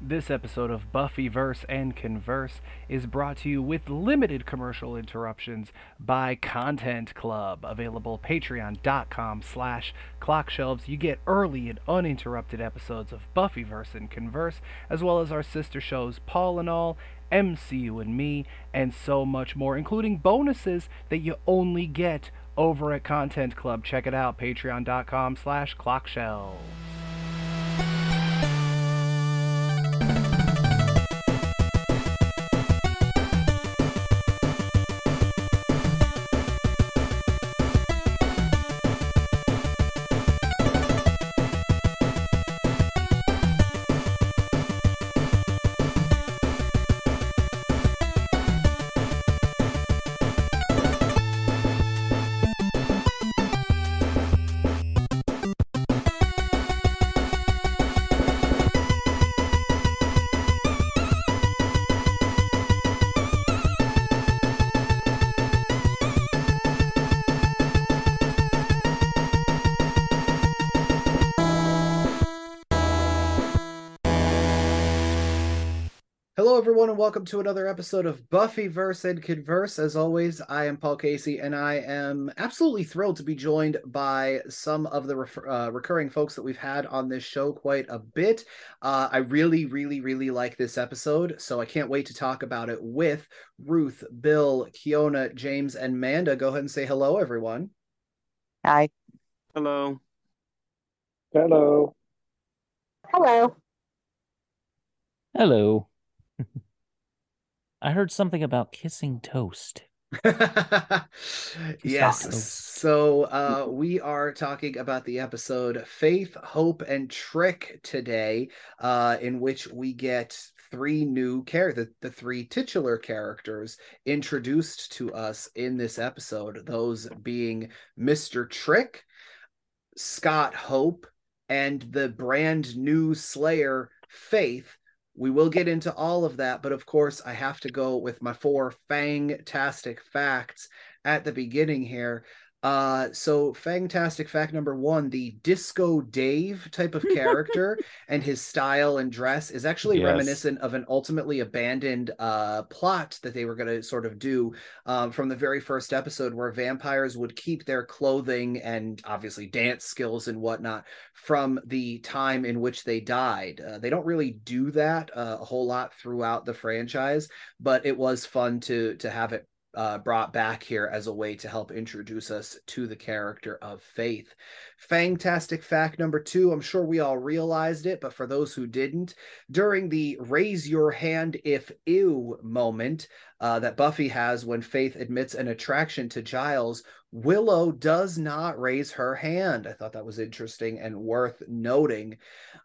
This episode of Buffyverse and Converse is brought to you with limited commercial interruptions by Content Club, available patreon.com slash clockshelves. You get early and uninterrupted episodes of Buffyverse and Converse, as well as our sister shows Paul and All, MCU and Me, and so much more, including bonuses that you only get over at Content Club. Check it out, patreon.com slash clockshelves. Welcome to another episode of Buffyverse and Converse. As always, I am Paul Casey, and I am absolutely thrilled to be joined by some of the re- uh, recurring folks that we've had on this show quite a bit. Uh, I really, really, really like this episode, so I can't wait to talk about it with Ruth, Bill, Keona, James, and Manda. Go ahead and say hello, everyone. Hi. Hello. Hello. Hello. Hello. I heard something about kissing toast. yes. So uh, we are talking about the episode Faith, Hope, and Trick today, uh, in which we get three new characters, the, the three titular characters introduced to us in this episode. Those being Mr. Trick, Scott Hope, and the brand new Slayer Faith. We will get into all of that, but of course, I have to go with my four fantastic facts at the beginning here. Uh, so fantastic fact number one: the Disco Dave type of character and his style and dress is actually Yes. reminiscent of an ultimately abandoned uh plot that they were going to sort of do um, from the very first episode, where vampires would keep their clothing and obviously dance skills and whatnot from the time in which they died. Uh, they don't really do that uh, a whole lot throughout the franchise, but it was fun to to have it uh, brought back here as a way to help introduce us to the character of Faith. Fantastic fact number two I'm sure we all realized it, but for those who didn't, during the raise your hand if ew moment uh, that Buffy has when Faith admits an attraction to Giles, Willow does not raise her hand. I thought that was interesting and worth noting.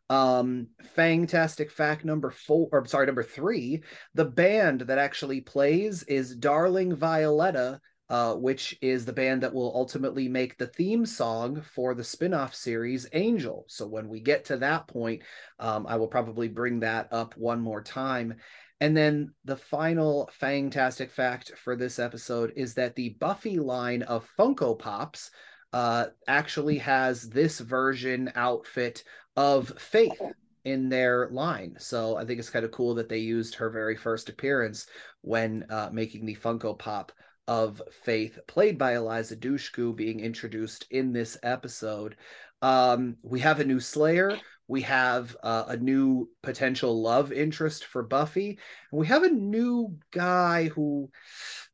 Um, fantastic fact number four, or sorry, number three the band that actually plays is Darling Violetta, uh, which is the band that will ultimately make the theme song for the spin off series Angel. So when we get to that point, um, I will probably bring that up one more time. And then the final fantastic fact for this episode is that the Buffy line of Funko Pops uh, actually has this version outfit of Faith in their line. So I think it's kind of cool that they used her very first appearance when uh, making the Funko Pop of Faith, played by Eliza Dushku, being introduced in this episode. Um, we have a new Slayer. We have uh, a new potential love interest for Buffy. And we have a new guy who,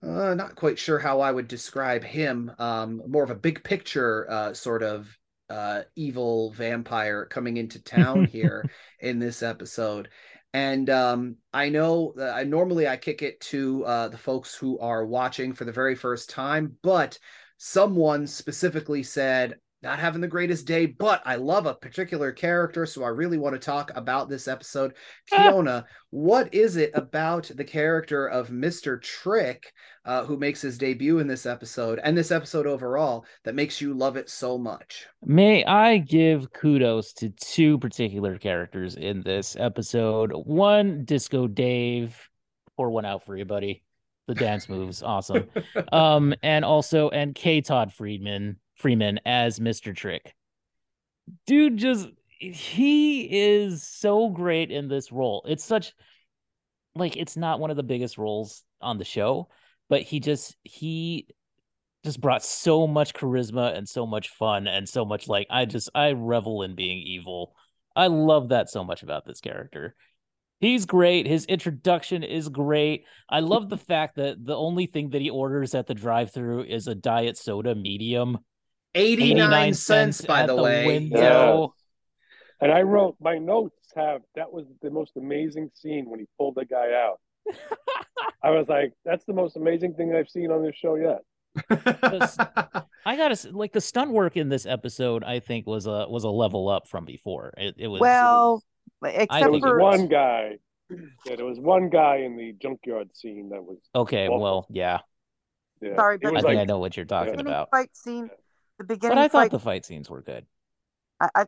uh, not quite sure how I would describe him, um, more of a big picture uh, sort of uh, evil vampire coming into town here in this episode. And um, I know that I normally I kick it to uh, the folks who are watching for the very first time, but someone specifically said, not having the greatest day, but I love a particular character, so I really want to talk about this episode. Keona, what is it about the character of Mr. Trick, uh, who makes his debut in this episode and this episode overall, that makes you love it so much? May I give kudos to two particular characters in this episode? One, Disco Dave. Pour one out for you, buddy. The dance moves, awesome. Um, and also, and K. Todd Friedman, Freeman as Mr. Trick. Dude, just he is so great in this role. It's such like it's not one of the biggest roles on the show, but he just he just brought so much charisma and so much fun and so much like I just I revel in being evil. I love that so much about this character. He's great. His introduction is great. I love the fact that the only thing that he orders at the drive-through is a diet soda medium. 89, cents, by at the, way. window. And I wrote my notes have that was the most amazing scene when he pulled the guy out. I was like, that's the most amazing thing I've seen on this show yet. I gotta like the stunt work in this episode. I think was a was a level up from before. It, it was Well, I except There was think it for one guy. Yeah, there was one guy in the junkyard scene that was. okay. awful. Well, yeah, Yeah, Sorry, but- I was think I know what you're talking beginning about. fight scene, the beginning But I thought fight. the fight scenes were good. I, I, I think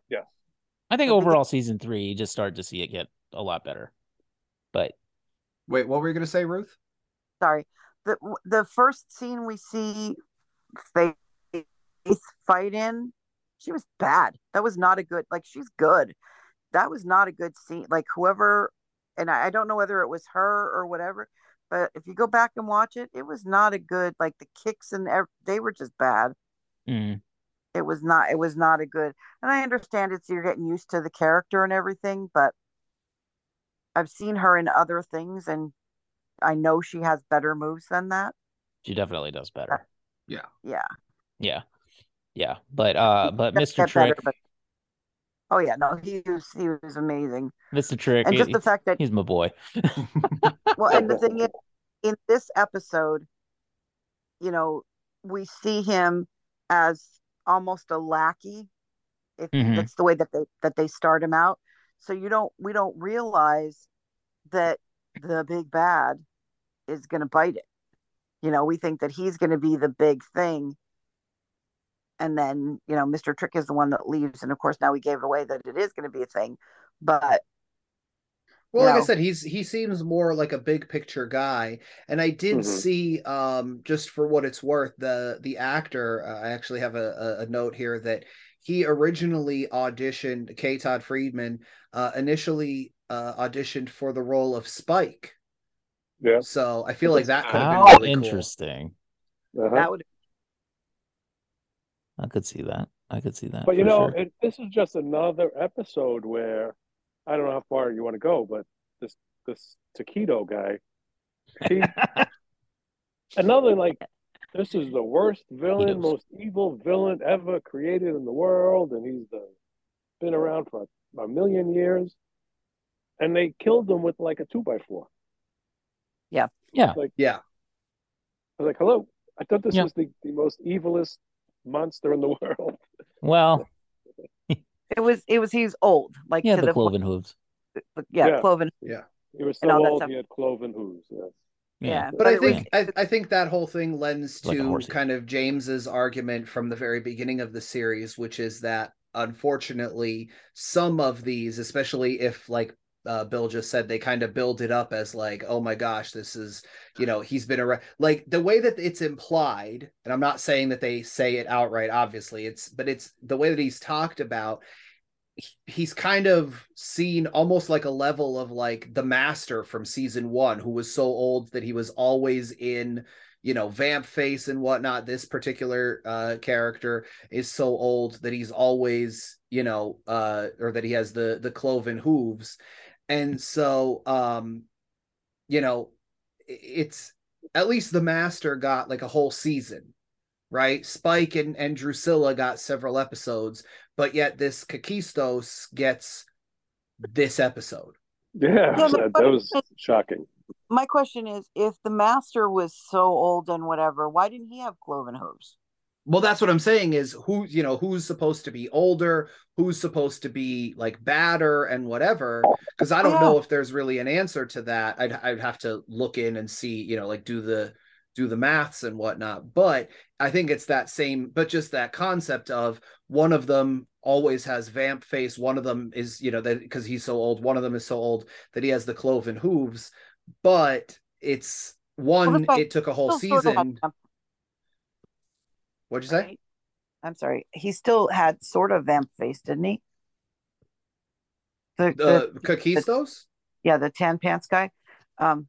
The begin- overall season three, you just started to see it get a lot better. But Wait, what were you going to say, Ruth? sorry, the the first scene we see Faith fight in, she was bad. That was not a good. Like she's good. That was not a good scene. Like whoever, and I, I don't know whether it was her or whatever. But if you go back and watch it, it was not a good. Like the kicks and ev- they were just bad. Mm, it was not it was not a good and i understand it's you're getting used to the character and everything but i've seen her in other things and i know she has better moves than that she definitely does better. yeah Yeah, yeah. Yeah. But uh, but Mr. get better, Trick, but- oh yeah no he was he was amazing Mr. Trick, and just the fact that he's my boy. well and the thing is in this episode you know we see him as almost a lackey if Mhm. that's the way that they that they start him out. So you don't we don't realize that the big bad is going to bite it. You know we think that he's going to be the big thing. And then you know mr trick is the one that leaves and of course now we gave away that it is going to be a thing. But Well, like I said, he's he seems more like a big picture guy, and I did Mhm. see, um, just for what it's worth, the the actor. Uh, I actually have a, a, a note here that he originally auditioned. K. Todd Friedman uh, initially uh, auditioned for the role of Spike. Yeah. So I feel like that could have been really cool. interesting! Uh-huh. that would I could see that. I could see that. But you know, sure. it, this is just another episode where I don't know how far you want to go, but this this taquito guy, he another like this is the worst villain, Taquitos. most evil villain ever created in the world, and he's the, been around for a, a million years, and they killed him with like a two by four. yeah, Yeah, I was like, hello, I thought this Yeah. was the, the most evilest monster in the world. well, it was it was he's old like yeah, to the the cloven hooves. yeah, Yeah. cloven yeah. He was so And all that old, stuff. he had cloven hooves. Yes. yeah, But I it was- think I, I think that whole thing lends Like to horsey. kind of James's argument from the very beginning of the series, which is that unfortunately some of these, especially if like uh, Bill just said, they kind of build it up as like, oh my gosh, this is you know he's been around. Like the way that it's implied, and I'm not saying that they say it outright. Obviously, it's but it's the way that he's talked about he's kind of seen almost like a level of like the master from season one who was so old that he was always in you know vamp face and whatnot this particular uh character is so old that he's always you know uh or that he has the the cloven hooves and so um you know it's at least the master got like a whole season right? Spike and and drusilla got several episodes but yet this kakistos gets this episode. Yeah, Yeah, that, that was shocking. my question is if the master was so old and whatever why didn't he have cloven hooves well that's what i'm saying is who you know who's supposed to be older who's supposed to be like badder and whatever because i don't know if there's really an answer to that. I'd, I'd have to look in and see you know like do the do the maths and whatnot. But i think it's that same but just that concept of one of them always has vamp face one of them is you know that because he's so old one of them is so old that he has the cloven hooves. But it's one it took a whole Still sort of season what'd you say right? i'm sorry he still had sort of vamp face didn't he The, The Kakistos? yeah, the tan pants guy. Um,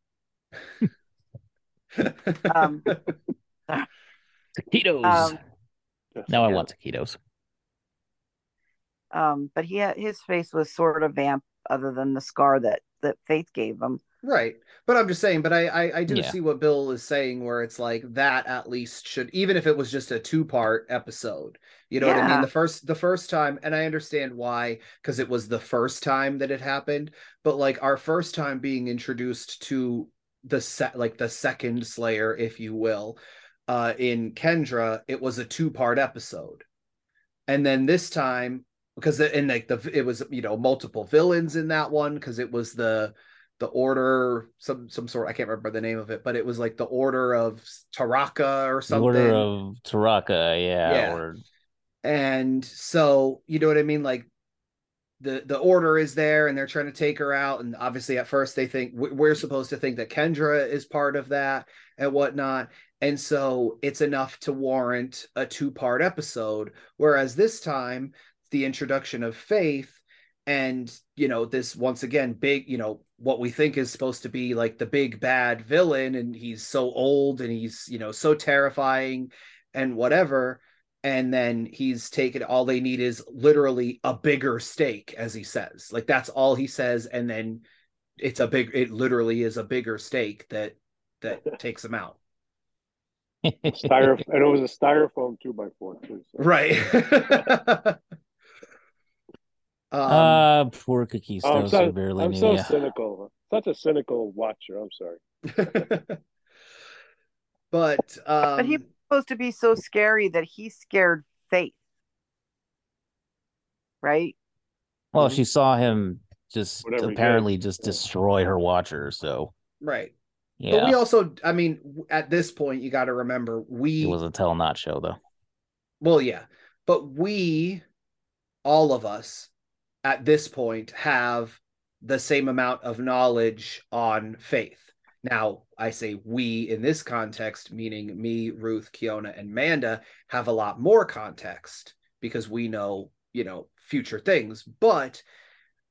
Um, Taquitos. Um, now I yeah. want taquitos. um, but he had his face was sort of vamp, other than the scar that that Faith gave him. Right. But I'm just saying, but I, I, I do Yeah. see what Bill is saying where it's like that at least should even if it was just a two part episode. You know what I mean? The first the first time, and I understand why, because it was the first time that it happened, but like our first time being introduced to the set like the second Slayer, if you will, uh in Kendra, it was a two part episode. And then this time, because and like the it was you know multiple villains in that one because it was the the order some some sort I can't remember the name of it, but it was like the order of Taraka or something. Order of Taraka, yeah. Yeah. Or and so you know what I mean, like the the order is there and they're trying to take her out, and obviously at first they think we're supposed to think that Kendra is part of that and whatnot. And so it's enough to warrant a two part episode. Whereas this time, the introduction of Faith and, you know, this once again, big, you know, what we think is supposed to be like the big bad villain. And he's so old and he's, you know, so terrifying and whatever. And then he's taken all they need is literally a bigger stake as he says. Like that's all he says. And then it's a big, it literally is a bigger stake that that takes him out. Styrofoam, and it was a styrofoam two by four too. So. Right. um, uh poor Oh, I'm so, barely I'm so cynical. Such a cynical watcher. I'm sorry. but um, But he was supposed to be so scary that he scared Faith, right? Well, she saw him just Whatever apparently just destroy her watcher, so right. yeah. But we also, I mean, at this point, you got to remember we it was a tell not show though. Well, yeah, but we, all of us, at this point, have the same amount of knowledge on faith. Now, I say we in this context, meaning me, Ruth, Keona, and Manda, have a lot more context because we know, you know, future things. But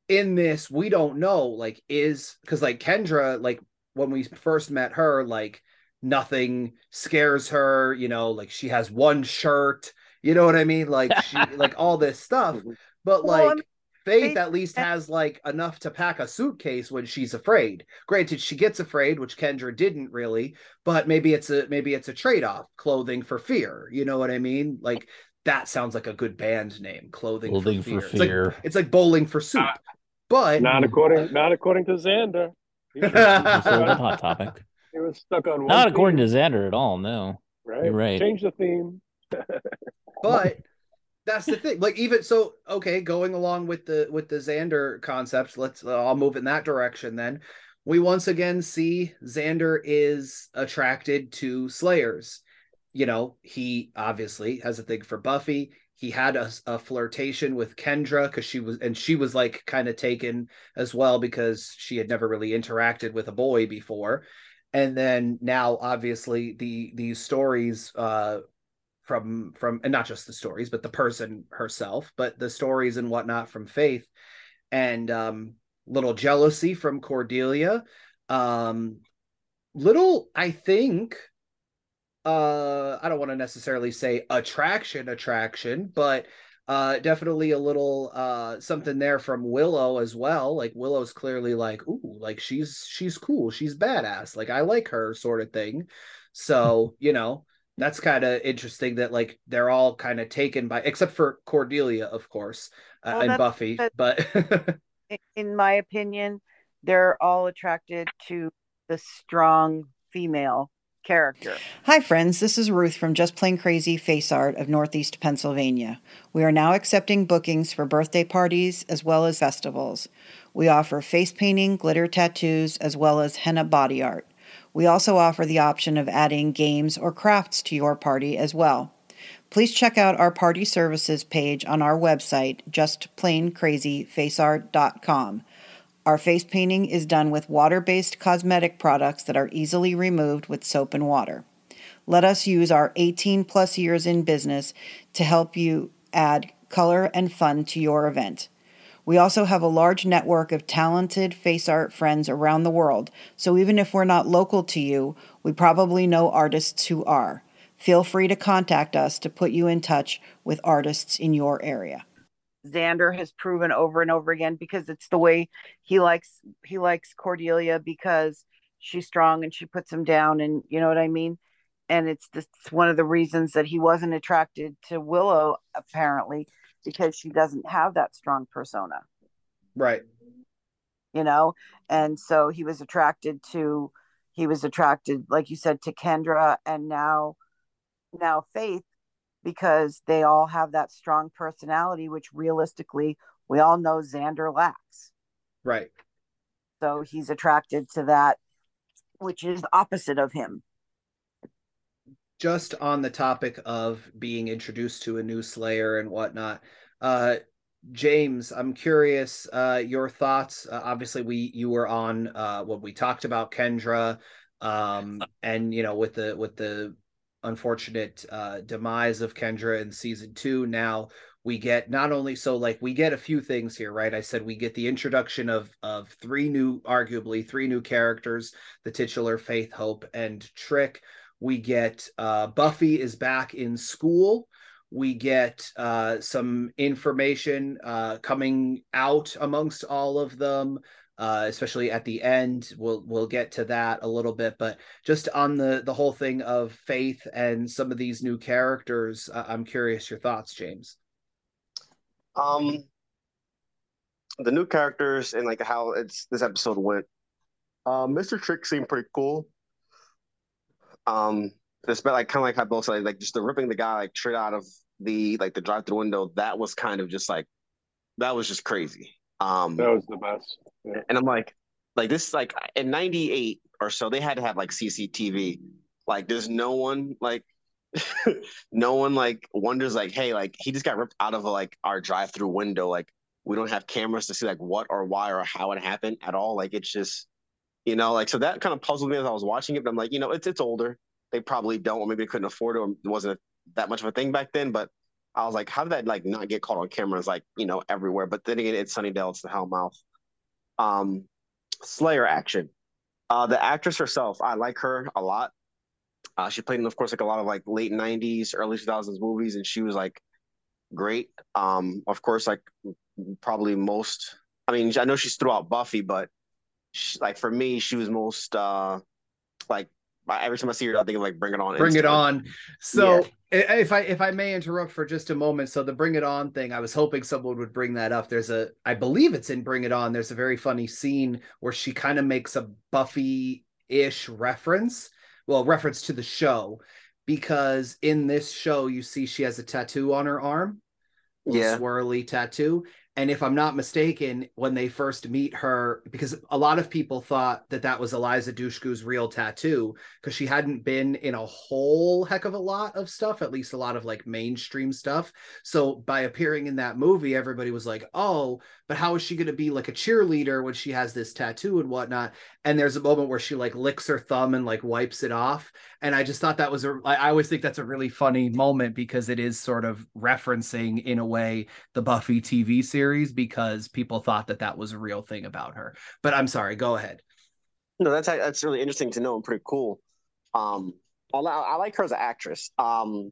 in this, we don't know, like, is because, like, Kendra, like, when we first met her, like, nothing scares her, you know, like, she has one shirt, you know what I mean? Like, she, like, all this stuff. But, Well, like, Faith Faith- at least has like enough to pack a suitcase when she's afraid. Granted, she gets afraid, which Kendra didn't really, but maybe it's a maybe it's a trade-off, clothing for fear. You know what I mean? Like that sounds like a good band name, clothing, Clothing for for fear. It's like, it's like bowling for soup. Ah. but Not according, not according to Xander. He was, So the hot topic. he was stuck on one. Not according to Xander at all, no. right. you're right. Change the theme. but that's the thing like even so okay going along with the with the xander concept let's uh, i'll move in that direction then. We once again see xander is attracted to slayers. You know he obviously has a thing for buffy. He had a, a flirtation with kendra because she was and she was like kind of taken as well because she had never really interacted with a boy before. And then now obviously the these stories uh from from and not just the stories but the person herself but the stories and whatnot from faith. And um little jealousy from cordelia. Um little i think uh i don't want to necessarily say attraction attraction but uh definitely a little uh something there from willow as well. Like willow's clearly like ooh like she's she's cool. She's badass. Like i like her sort of thing. So you know that's kind of interesting that like they're all kind of taken by except for cordelia of course uh, Well, and buffy that- but In my opinion, they're all attracted to the strong female character. Hi, friends. This is Ruth from Just Plain Crazy Face Art of Northeast Pennsylvania. We are now accepting bookings for birthday parties as well as festivals. We offer face painting, glitter tattoos, as well as henna body art. We also offer the option of adding games or crafts to your party as well. Please check out our party services page on our website, justplaincrazyfaceart.com. Our face painting is done with water based cosmetic products that are easily removed with soap and water. Let us use our 18 plus years in business to help you add color and fun to your event. We also have a large network of talented face art friends around the world, so even if we're not local to you, we probably know artists who are. Feel free to contact us to put you in touch with artists in your area. Xander has proven over and over again because it's the way he likes he likes Cordelia because she's strong and she puts him down and you know what I mean? And it's just one of the reasons that he wasn't attracted to Willow apparently because she doesn't have that strong persona. Right. You know, and so he was attracted to he was attracted like you said to Kendra and now now Faith because they all have that strong personality which realistically we all know Xander lacks. Right. So he's attracted to that which is opposite of him just on the topic of being introduced to a new Slayer and whatnot, uh, James, I'm curious uh, your thoughts. Uh, obviously, we you were on uh, when we talked about Kendra, um, and you know with the with the unfortunate uh, demise of Kendra in season two. Now we get not only so like we get a few things here, right? I said we get the introduction of of three new, arguably three new characters: the titular Faith, Hope, and Trick we get uh, Buffy is back in school. We get uh, some information uh, coming out amongst all of them, uh, especially at the end. We'll we'll get to that a little bit, but just on the the whole thing of faith and some of these new characters, I'm curious your thoughts, James. Um, the new characters and like how it's this episode went. Um, Mr. Trick seemed pretty cool. Um, it's like kind of like how Bill said, like just the ripping the guy like straight out of the like the drive through window. That was kind of just like that was just crazy. Um, that was the best. Yeah. And I'm like, like this like in '98 or so, they had to have like CCTV. Like, there's no one like no one like wonders like, hey, like he just got ripped out of like our drive through window. Like we don't have cameras to see like what or why or how it happened at all. Like it's just you know, like so that kind of puzzled me as I was watching it. But I'm like, you know, it's it's older. They probably don't, or maybe they couldn't afford it, or it wasn't that much of a thing back then. But I was like, how did that like not get caught on cameras like you know everywhere? But then again, it's Sunnydale, it's the Hellmouth. Um, Slayer action. Uh, the actress herself, I like her a lot. Uh, she played in, of course, like a lot of like late '90s, early 2000s movies, and she was like great. Um, of course, like probably most. I mean, I know she's throughout Buffy, but she, like for me, she was most uh like every time I see her, I think of like Bring It On. Bring It On. So yeah. if I if I may interrupt for just a moment, so the Bring It On thing, I was hoping someone would bring that up. There's a, I believe it's in Bring It On. There's a very funny scene where she kind of makes a Buffy ish reference, well, reference to the show, because in this show you see she has a tattoo on her arm, yeah, swirly tattoo, and if I'm not mistaken, when they first meet her, because a lot of people thought that that was Eliza Dushku's real tattoo, because she hadn't been in a whole heck of a lot of stuff, at least a lot of like mainstream stuff. So by appearing in that movie, everybody was like, oh, but how is she going to be like a cheerleader when she has this tattoo and whatnot? And there's a moment where she like licks her thumb and like wipes it off. And I just thought that was a, I always think that's a really funny moment because it is sort of referencing in a way the Buffy TV series because people thought that that was a real thing about her. But I'm sorry, go ahead. No, that's that's really interesting to know and pretty cool. Um, I, I like her as an actress. Um,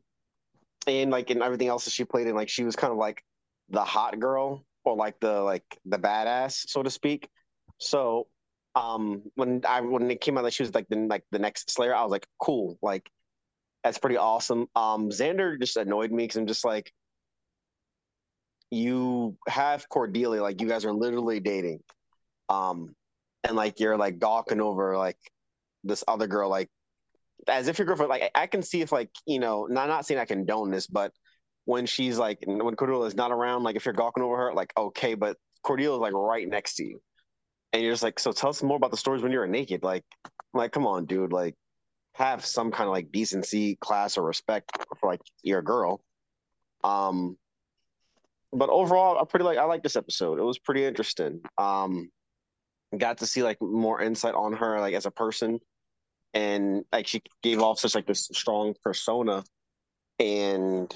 and like in everything else that she played in, like she was kind of like the hot girl or like the like the badass, so to speak. So um when I when it came out that she was like the like the next Slayer, I was like, cool, like that's pretty awesome. Um Xander just annoyed me because I'm just like, you have Cordelia, like you guys are literally dating, um, and like you're like gawking over like this other girl, like as if your girlfriend. Like I can see if like you know, not not saying I condone this, but when she's like when Cordelia is not around, like if you're gawking over her, like okay, but Cordelia is like right next to you, and you're just like, so tell us more about the stories when you're naked. Like, like come on, dude, like have some kind of like decency, class, or respect for like your girl. Um, but overall, I pretty like I like this episode. It was pretty interesting. Um, got to see like more insight on her like as a person, and like she gave off such like this strong persona, and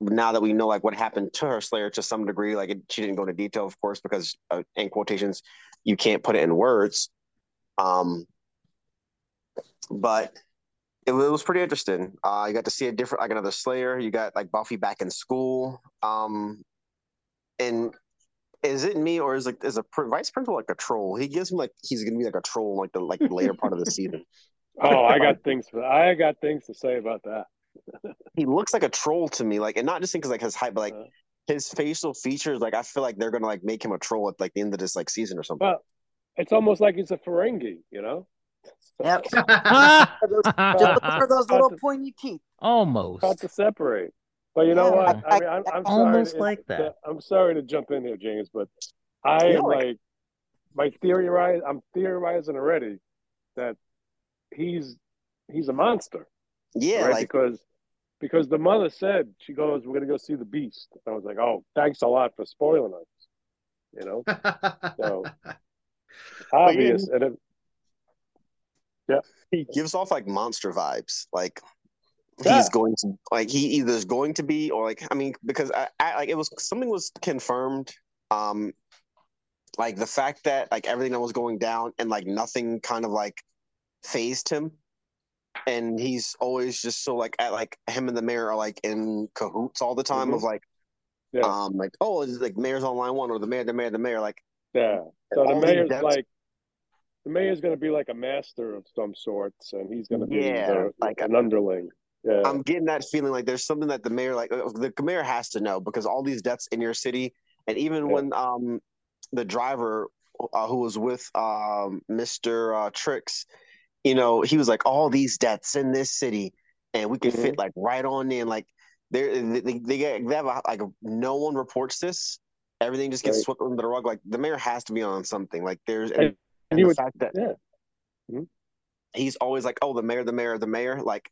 now that we know like what happened to her Slayer to some degree, like it, she didn't go into detail, of course, because uh, in quotations you can't put it in words. Um, but it, it was pretty interesting. Uh, you got to see a different, like another Slayer. You got like Buffy back in school. Um, and is it me or is like is a vice principal like a troll? He gives me like he's gonna be like a troll like the like later part of the season. Oh, I got things for I got things to say about that. He looks like a troll to me, like and not just because like his height, but like uh, his facial features. Like I feel like they're gonna like make him a troll at like the end of this like season or something. Well, it's almost like he's a Ferengi, you know. Yep. Just look for those little to, pointy teeth. Almost. Hard to separate. But you know Yeah, what? I- I, mean, I'm, I'm Almost sorry. like that. I'm sorry to jump in here, James, but I No, am like- like my theory. I'm theorizing already that he's he's a monster, Yeah, right? like because because the mother said she goes, "We're gonna go see the beast." I was like, "Oh, thanks a lot for spoiling us," you know. So obvious, and it, he gives off like monster vibes. Like Yeah. he's going to like he either is going to be or like I mean because I, I like it was something was confirmed. Um, like the fact that like everything that was going down and like nothing kind of like phased him. And he's always just so like at like him and the mayor are like in cahoots all the time Mhm. of like yeah, um like oh it's like mayor's on line one or the mayor the mayor the mayor like yeah. So the mayor's like the mayor's gonna be like a master of some sorts, and he's gonna be Yeah, the, like- an underling. Yeah, I'm getting that feeling like there's something that the mayor like uh, the mayor has to know because all these deaths in your city and even Yeah. when um the driver uh, who was with um Mr. Uh, Tricks you know he was like all these deaths in this city and we can Mhm. fit like right on in like they're, they they get they have a, like no one reports this everything just gets Right. swept under the rug like the mayor has to be on something like there's and, And and the would- fact that yeah. Mhm. he's always like oh the mayor the mayor the mayor like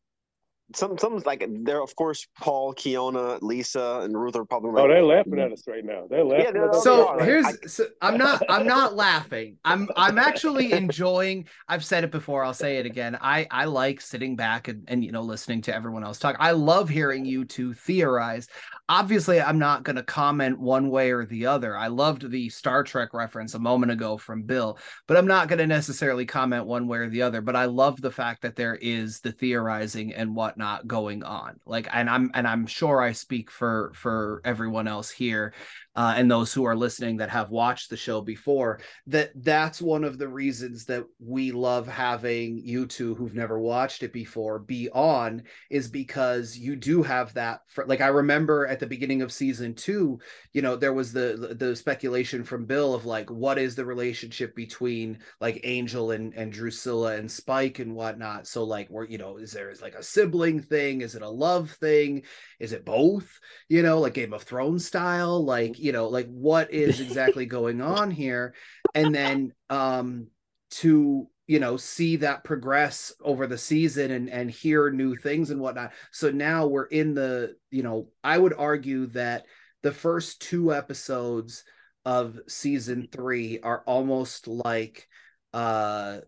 some some like there of course Paul, Keona, Lisa, and Ruth are probably like oh, they're laughing at us right now. They're laughing they're at so are, like, here's I- so I'm not I'm not laughing. I'm I'm actually enjoying I've said it before, I'll say it again. I I like sitting back and, and you know listening to everyone else talk. I love hearing you two theorize. Obviously, I'm not going to comment one way or the other. I loved the Star Trek reference a moment ago from Bill, but I'm not going to necessarily comment one way or the other. But I love the fact that there is the theorizing and whatnot going on. Like, and I'm and I'm sure I speak for for everyone else here uh, and those who are listening that have watched the show before that that's one of the reasons that we love having you two who've never watched it before be on is because you do have that for, like i remember at the beginning of season two you know there was the the speculation from bill of like what is the relationship between like angel and and drusilla and spike and whatnot. So like where you know is there is like a sibling thing? Is it a love thing? Is it both? You know like game of thrones style like you know like what is exactly going on here? And then um to you know see that progress over the season and and hear new things and whatnot. So now we're in the you know i would argue that the first two episodes of season three are almost like uh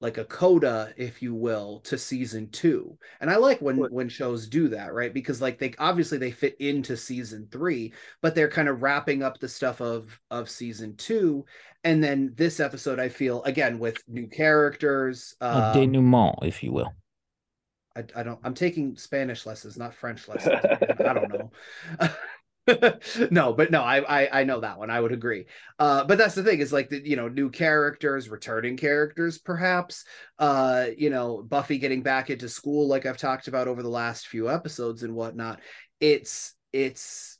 like a coda if you will to season two. And i like when when shows do that right? Because like they obviously they fit into season three but they're kind of wrapping up the stuff of of season two. And then this episode i feel again with new characters A um, denouement, if you will. I, I don't i'm taking spanish lessons not french lessons i don't know no but no I, I i know that one i would agree uh but that's the thing is like the you know new characters returning characters perhaps uh you know buffy getting back into school like i've talked about over the last few episodes and whatnot it's it's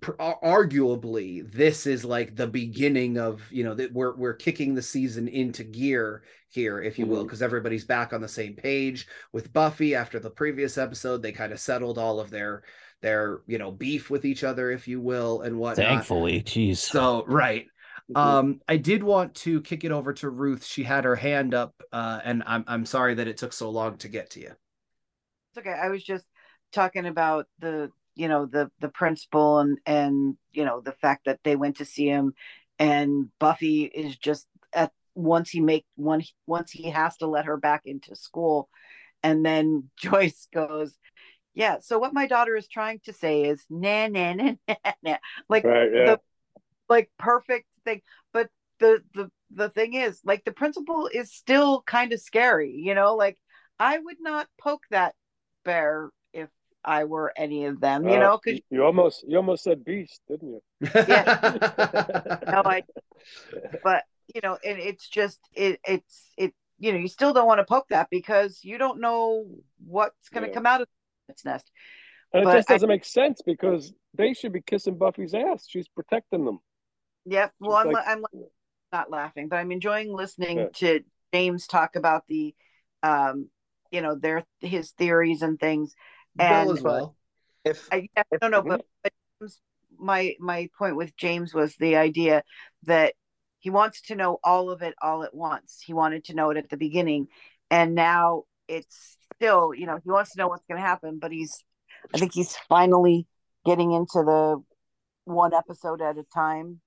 pr- arguably this is like the beginning of you know that we're we're kicking the season into gear here if you will Mhm. because everybody's back on the same page with buffy after the previous episode they kind of settled all of their their you know beef with each other if you will and whatnot Thankfully, jeez. so right Mhm. um i did want to kick it over to ruth she had her hand up uh and i'm i'm sorry that it took so long to get to you It's okay. I was just talking about the you know the the principal and and you know the fact that they went to see him and Buffy is just at once he make one once he has to let her back into school and then Joyce goes Yeah. So what my daughter is trying to say is nah nah nah nah, nah. like Right, yeah. the like perfect thing. But the the the thing is, like the principal is still kind of scary, you know, like I would not poke that bear if I were any of them, you Uh, know, because you almost you almost said beast, didn't you? Yeah. No, I but you know, and it's just it it's it you know, you still don't want to poke that because you don't know what's gonna Yeah. come out of its nest. And it just doesn't make sense because they should be kissing Buffy's ass. She's protecting them. Yep. Well, I'm like- I'm not laughing, but I'm enjoying listening Yeah. to James talk about the, um, you know, their his theories and things. Bill And as well. If I, yeah, no, no, but, but James- my my point with James was the idea that he wants to know all of it all at once. He wanted to know it at the beginning, and now it's still, you know, he wants to know what's going to happen, but he's, I think he's finally getting into the one episode at a time.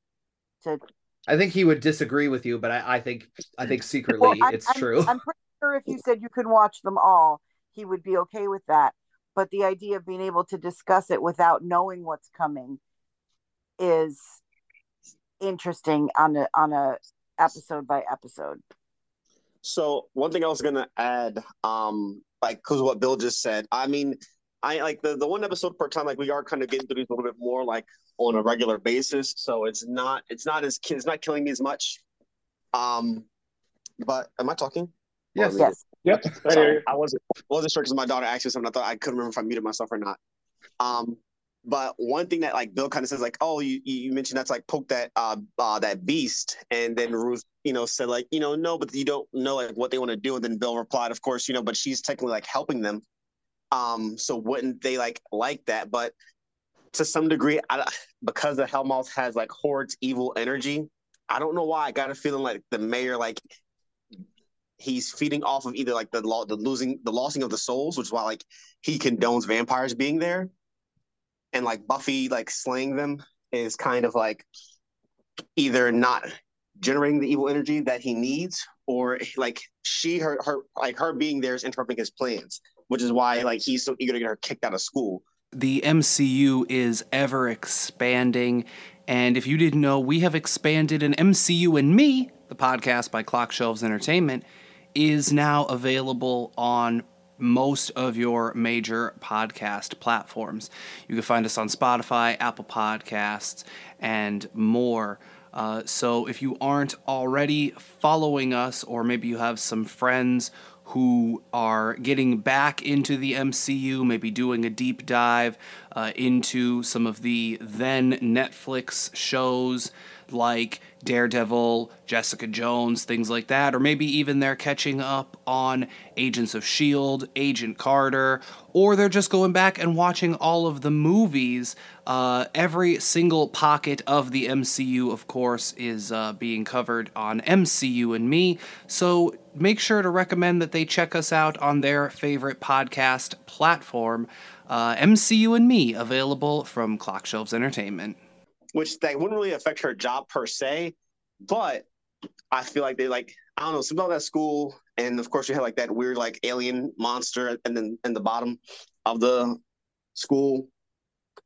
To I think he would disagree with you, but I, I think I think secretly Well, I'm- it's I'm- true. I'm pretty sure if you said you could watch them all, he would be okay with that. But the idea of being able to discuss it without knowing what's coming is interesting on a on a episode by episode. So one thing I was gonna add, um, like because what Bill just said, I mean, I like the the one episode per time, like we are kind of getting through these a little bit more like on a regular basis, so it's not it's not as it's not killing me as much. Um, but am I talking? Yes. Or- Yep. I Sorry. I wasn't wasn't sure because my daughter asked me something. I thought I couldn't remember if I muted myself or not. Um, but one thing that like Bill kind of says like, oh, you you mentioned that's like poke that uh, uh that beast, and then Ruth, you know, said like, you know, no, but you don't know like what they want to do, and then Bill replied, of course, you know, but she's technically like helping them. Um, so wouldn't they like like that? But to some degree, I, because the Hellmouth has like Horde's evil energy, I don't know why I got a feeling like the mayor like he's feeding off of either like the law, the losing, the losing of the souls, which is why like he condones vampires being there, and like Buffy like slaying them is kind of like either not generating the evil energy that he needs, or like she her her like her being there is interrupting his plans, which is why like he's so eager to get her kicked out of school. The MCU is ever expanding. And if you didn't know, we have expanded an MCU and Me, the podcast by Clock Shelves Entertainment, is now available on most of your major podcast platforms. You can find us on Spotify, Apple Podcasts, and more. Uh, so if you aren't already following us, or maybe you have some friends who are getting back into the MCU, maybe doing a deep dive uh, into some of the then Netflix shows like Daredevil, Jessica Jones, things like that, or maybe even they're catching up on Agents of S.H.I.E.L.D., Agent Carter, or they're just going back and watching all of the movies. Uh, every single pocket of the MCU, of course, is uh, being covered on MCU and Me. So make sure to recommend that they check us out on their favorite podcast platform, uh, MCU and Me, available from Clock Shelves Entertainment. Which that wouldn't really affect her job per se, but I feel like they like I don't know something about that school, and of course you had like that weird like alien monster, and then in the bottom of the school.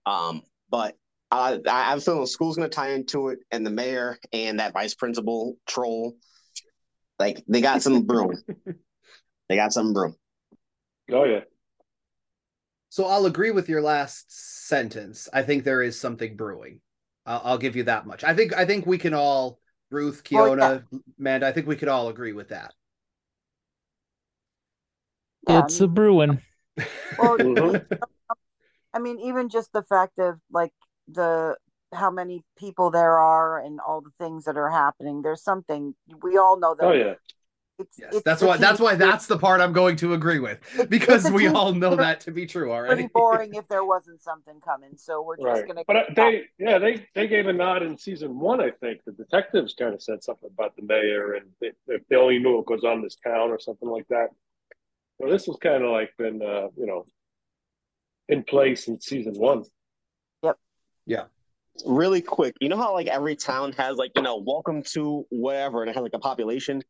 Um, but I I have a feeling the school's gonna tie into it, and the mayor and that vice principal troll, like they got some broom. they got some broom. Oh yeah. So I'll agree with your last sentence. I think there is something brewing. I'll, I'll give you that much. I think I think we can all Ruth, Oh, yeah. Keona, Amanda. I think we could all agree with that. Yeah, it's a brewing. well, Mhm. I mean, even just the fact of like the how many people there are and all the things that are happening. There's something we all know that. Oh yeah. It's, Yes, it's that's why. That's why. That's the part I'm going to agree with because we TV all know that to be true already. pretty already. boring if there wasn't something coming. So we're just Right. gonna. But uh, they yeah, they they gave a nod in season one, I think. The detectives kind of said something about the mayor and they, if they only knew what goes on in this town or something like that. So this was kind of like been uh, you know in place in season one. Yeah. Really quick, you know how like every town has like, you know, welcome to whatever and it has like a population?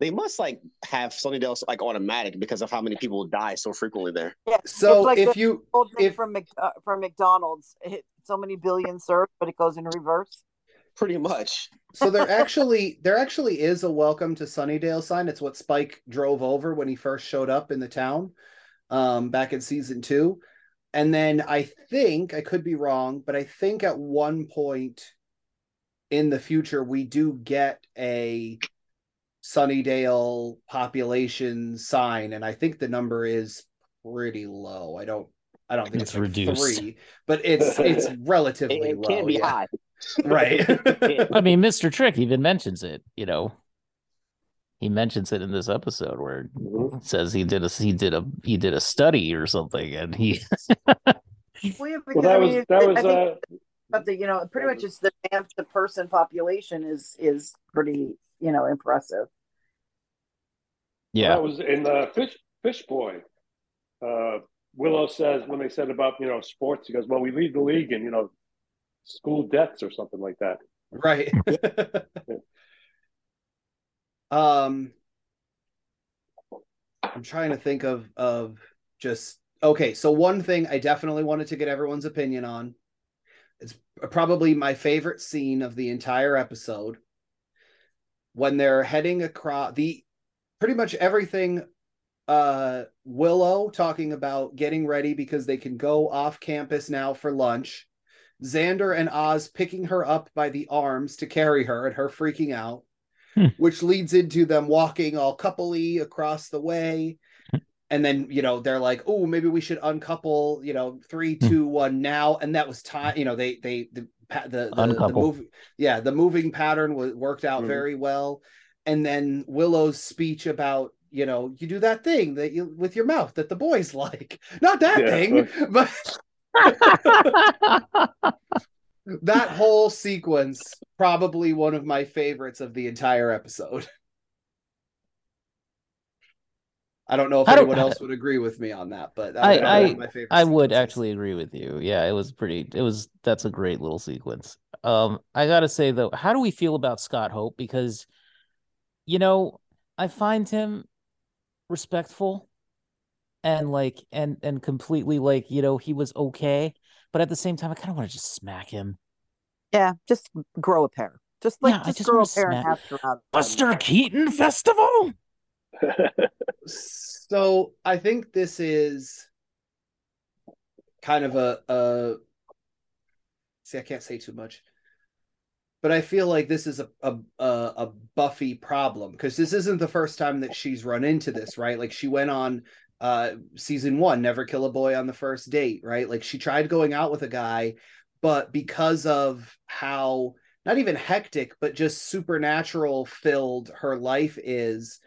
They must like have Sunnydale like automatic because of how many people die so frequently there. Yeah. So it's like if you old if from Mc, uh, from McDonald's, it, so many billion served, but it goes in reverse. Pretty much. so there actually there actually is a welcome to Sunnydale sign. It's what Spike drove over when he first showed up in the town um back in season 2. And then I think I could be wrong, but I think at one point in the future we do get a Sunnydale population sign and I think the number is pretty low. I don't I don't think It's it's, like reduced. three, but it's it's relatively it low. can't be yeah. high. Right. I mean, Mr. Trick even mentions it, you know. He mentions it in this episode where Mhm. says he did a he did a he did a study or something and he Well, yeah, Well, that I was that was think uh, but the you know pretty much it's the man to person population is is pretty you know impressive. Yeah. that was in the Fish Fish Boy. Uh, Willow says when they said about you know sports, he goes, "Well, we lead the league in you know school deaths or something like that." Right. um I'm trying to think of of just okay, so one thing I definitely wanted to get everyone's opinion on. It's probably my favorite scene of the entire episode. When they're heading across the pretty much everything uh Willow talking about getting ready because they can go off campus now for lunch. Xander and Oz picking her up by the arms to carry her and her freaking out, Hmm. which leads into them walking all coupley across the way. And then, you know, they're like, oh, maybe we should uncouple, you know, three, Hmm. two, one now. And that was time, you know, they, they, the, the, the, the move, yeah, the moving pattern was worked out Mhm. very well. And then Willow's speech about, you know, you do that thing that you with your mouth that the boys like, not that Yeah. thing, but that whole sequence probably one of my favorites of the entire episode i don't know if I don't- anyone else would agree with me on that but that I- was probably one I- my I would actually agree with you. Yeah, it was pretty it was that's a great little sequence. Um I got to say though, how do we feel about Scott Hope because you know, I find him respectful and like and and completely like, you know, he was okay, but at the same time I kind of want to just smack him. Yeah, just grow a pair. Just like Yeah, just, just grow a wanna pair and smack- have around. Buster Keaton Festival? so i think this is kind of a, a see i can't say too much but i feel like this is a a, a, buffy problem because this isn't the first time that she's run into this right? Like she went on uh season one never kill a boy on the first date right? Like she tried going out with a guy but because of how not even hectic but just supernatural filled her life is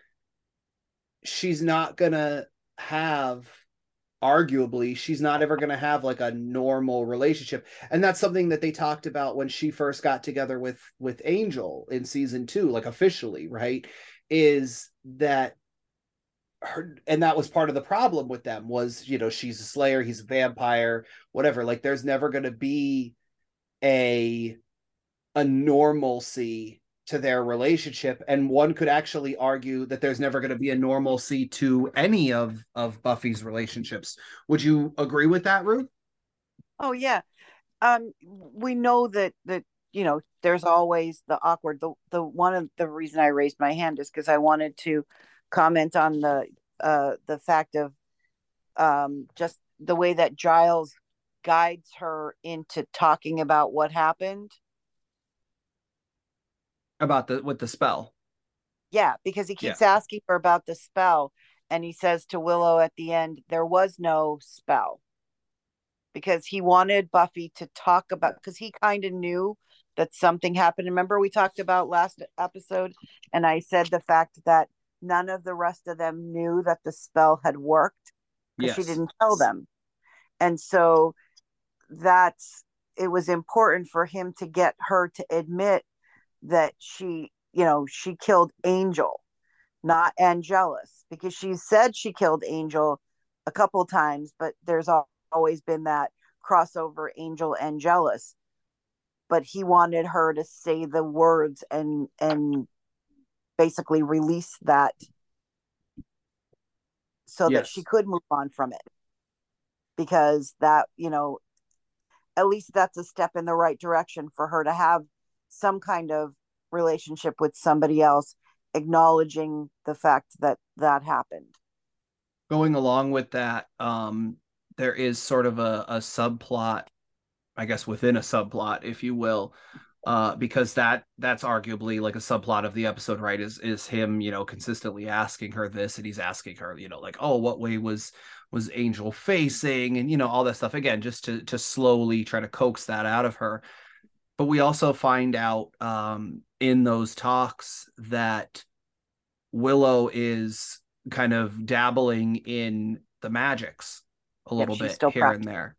she's not gonna have arguably she's not ever gonna have like a normal relationship. And that's something that they talked about when she first got together with with angel in season two like officially right is that her and that was part of the problem with them was you know she's a slayer he's a vampire whatever. Like there's never going to be a a normalcy to their relationship and one could actually argue that there's never going to be a normalcy to any of of buffy's relationships would you agree with that ruth Oh yeah. Um we know that that you know there's always the awkward the the one of the reason I raised my hand is because I wanted to comment on the uh the fact of um just the way that Giles guides her into talking about what happened. About the with the spell Yeah, because he keeps asking her about the spell and he says to Willow at the end there was no spell. Because he wanted Buffy to talk about because he kind of knew that something happened. Remember we talked about last episode and I said the fact that none of the rest of them knew that the spell had worked because she didn't tell them. And so that's it was important for him to get her to admit that she, you know, she killed Angel, not Angelus, because she said she killed Angel a couple times, but there's always been that crossover Angel Angelus. But he wanted her to say the words and and basically release that so that she could move on from it because that you know at least that's a step in the right direction for her to have some kind of relationship with somebody else acknowledging the fact that that happened. Going along with that um there is sort of a, a subplot i guess within a subplot if you will uh because that that's arguably like a subplot of the episode right is is him you know consistently asking her this and he's asking her you know like oh what way was was angel facing? And you know all that stuff. Again just to to slowly try to coax that out of her but we also find out um in those talks that willow is kind of dabbling in the magics a little she's bit here and practicing. there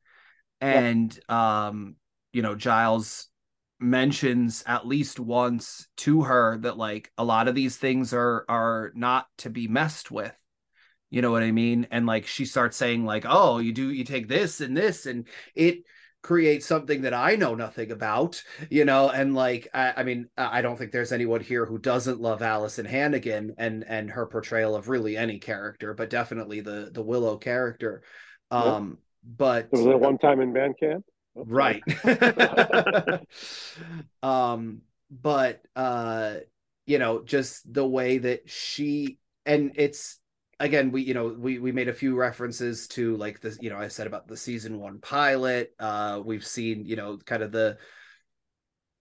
Yep. and um you know giles mentions at least once to her that like a lot of these things are are not to be messed with you know what i mean and like she starts saying like oh you do you take this and this and it creates something that i know nothing about you know and like i, I mean i don't think there's anyone here who doesn't love alyson hannigan and and her portrayal of really any character but definitely the the willow character Yep. um but was that one time in band camp. Sorry. right um but uh you know just the way that she and it's again we you know we we made a few references to like this you know i said about the season one pilot uh we've seen you know kind of the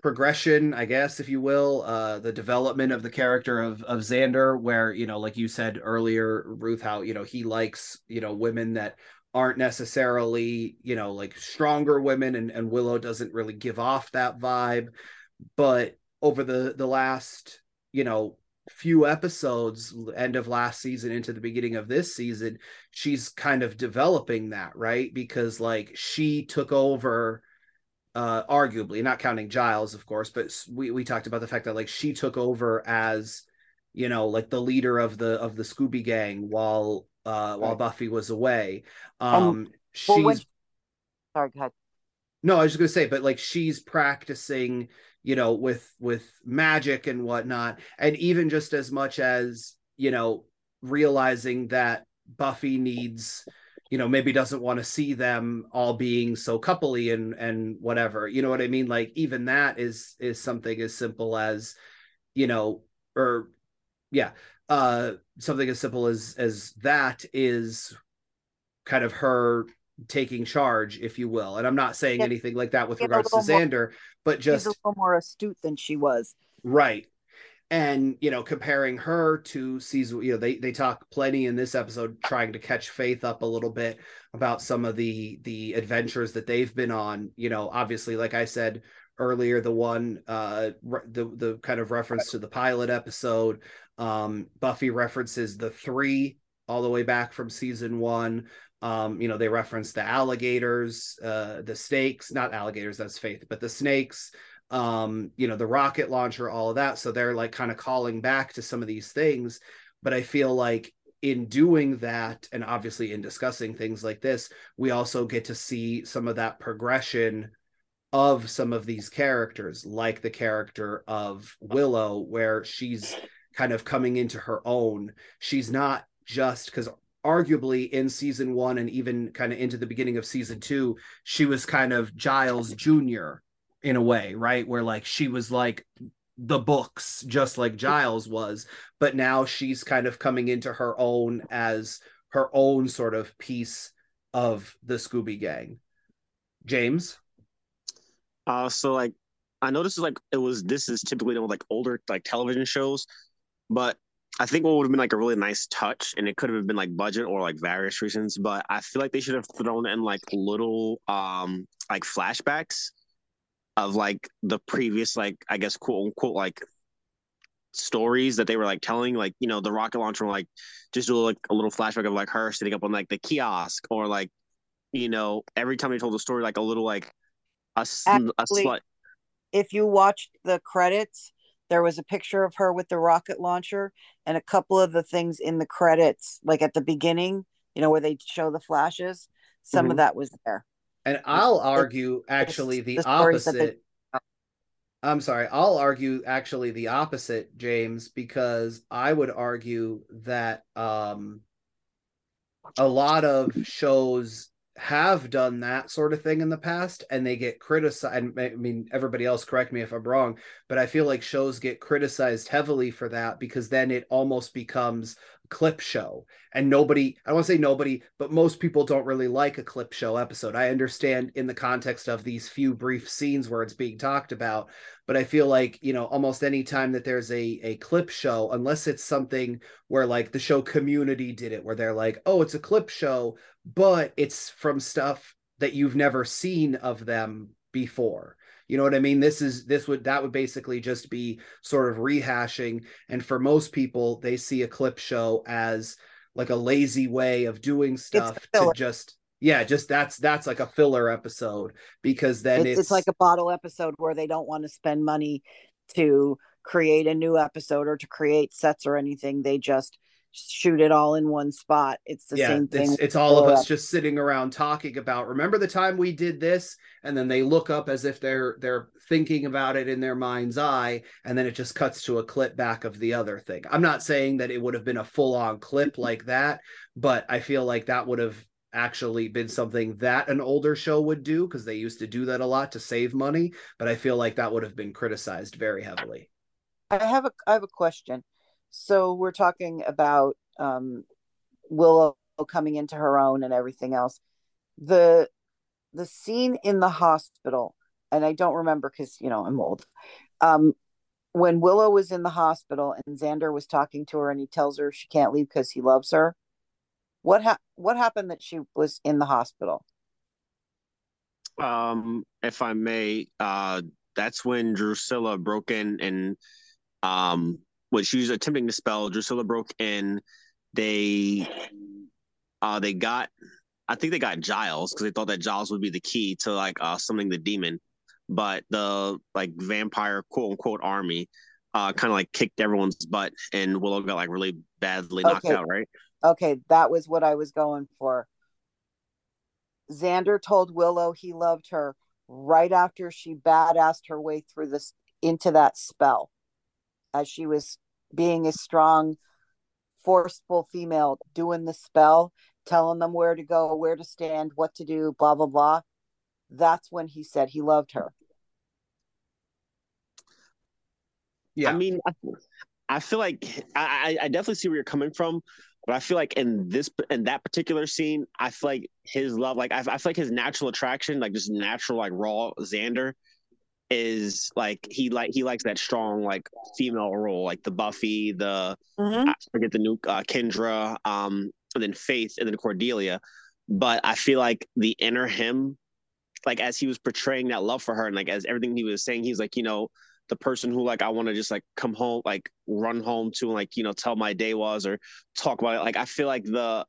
progression i guess if you will uh the development of the character of of xander where you know like you said earlier ruth how you know he likes you know women that aren't necessarily you know like stronger women and, and willow doesn't really give off that vibe. But over the the last you know few episodes end of last season into the beginning of this season she's kind of developing that right? Because like she took over uh arguably not counting giles of course but we we talked about the fact that like she took over as you know like the leader of the of the scooby gang while uh while Right. buffy was away. Um, um well, when- she's sorry go ahead. No, I was just gonna say, but like she's practicing, you know, with with magic and whatnot, and even just as much as you know, realizing that Buffy needs, you know, maybe doesn't want to see them all being so coupley and and whatever. You know what I mean? Like even that is is something as simple as, you know, or yeah, uh, something as simple as as that is kind of her taking charge, if you will. And I'm not saying Yeah. anything like that with Get regards to xander more- But she's just a little more astute than she was right. And you know, comparing her to season, you know, they they talk plenty in this episode, trying to catch Faith up a little bit about some of the the adventures that they've been on. You know, obviously, like I said earlier, the one uh re- the the kind of reference to the pilot episode. Um, Buffy references the three all the way back from season one. Um, you know, they reference the alligators, uh, the snakes, not alligators, that's faith, but the snakes, um, you know, the rocket launcher, all of that. So they're like kind of calling back to some of these things. But I feel like in doing that, and obviously in discussing things like this, we also get to see some of that progression of some of these characters, like the character of Willow, where she's kind of coming into her own. She's not just because arguably in season one and even kind of into the beginning of season two, she was kind of Giles Jr. in a way, right? Where like she was like the books, just like Giles was, but now she's kind of coming into her own as her own sort of piece of the Scooby Gang. James? Uh, so like, I know this is like it was. This is typically done with like older like television shows, but I think what would have been like a really nice touch, and it could have been like budget or like various reasons, but I feel like they should have thrown in like little um like flashbacks of like the previous like I guess quote unquote like stories that they were like telling like you know the rocket launcher like just do like a little flashback of like her sitting up on like the kiosk or like you know every time they told the story like a little like a, s- a Actually- slight if you watched the credits, there was a picture of her with the rocket launcher and a couple of the things in the credits, like at the beginning, you know, where they show the flashes. Some Mhm. of that was there. And I'll argue actually the, the that they- opposite. I'm sorry. I'll argue actually the opposite, James, because I would argue that um, a lot of shows have done that sort of thing in the past and they get criticized i mean everybody else correct me if i'm wrong but i feel like shows get criticized heavily for that because then it almost becomes clip show. And nobody i want to say nobody but most people don't really like a clip show episode. I understand in the context of these few brief scenes where it's being talked about but i feel like you know almost any time that there's a a clip show unless it's something where like the show community did it where they're like oh it's a clip show but it's from stuff that you've never seen of them before you know what i mean? This is this would that would basically just be sort of rehashing. And for most people they see a clip show as like a lazy way of doing stuff to just yeah just that's that's like a filler episode because then it's, it's, it's like a bottle episode where they don't want to spend money to create a new episode or to create sets or anything. They just shoot it all in one spot. It's the yeah, same thing. It's, it's all of us just sitting around talking about. Remember the time we did this, and then they look up as if they're they're thinking about it in their mind's eye, and then it just cuts to a clip back of the other thing. I'm not saying that it would have been a full on clip like that, but I feel like that would have actually been something that an older show would do because they used to do that a lot to save money. But I feel like that would have been criticized very heavily. I have a I have a question so we're talking about um, Willow coming into her own and everything else. The the scene in the hospital, and I don't remember because you know I'm old. Um, when Willow was in the hospital and Xander was talking to her and he tells her she can't leave because he loves her. What ha- what happened that she was in the hospital? Um, if I may, uh, that's when Drusilla broke in and um what she was attempting to spell. Drusilla broke in. They uh they got I think they got Giles because they thought that Giles would be the key to like uh summoning the demon. But the like vampire quote unquote army uh kind of like kicked everyone's butt and Willow got like really badly knocked Okay. out, right? Okay, that was what I was going for. Xander told Willow he loved her right after she badassed her way through this into that spell as she was being a strong, forceful female doing the spell, telling them where to go, where to stand, what to do, blah, blah, blah. That's when he said he loved her. Yeah, I mean, I, I feel like I, I I definitely see where you're coming from, but I feel like in this in that particular scene, I feel like his love, like I, I feel like his natural attraction, like just natural, like raw Xander, is like he like he likes that strong like female role, like the Buffy, the I forget the new uh, Kendra, um, and then Faith, and then Cordelia. But I feel like the inner him, like as he was portraying that love for her, and like as everything he was saying, he's like, you know, the person who like I want to just like come home, like run home to, and like you know, tell my day was or talk about it. Like I feel like the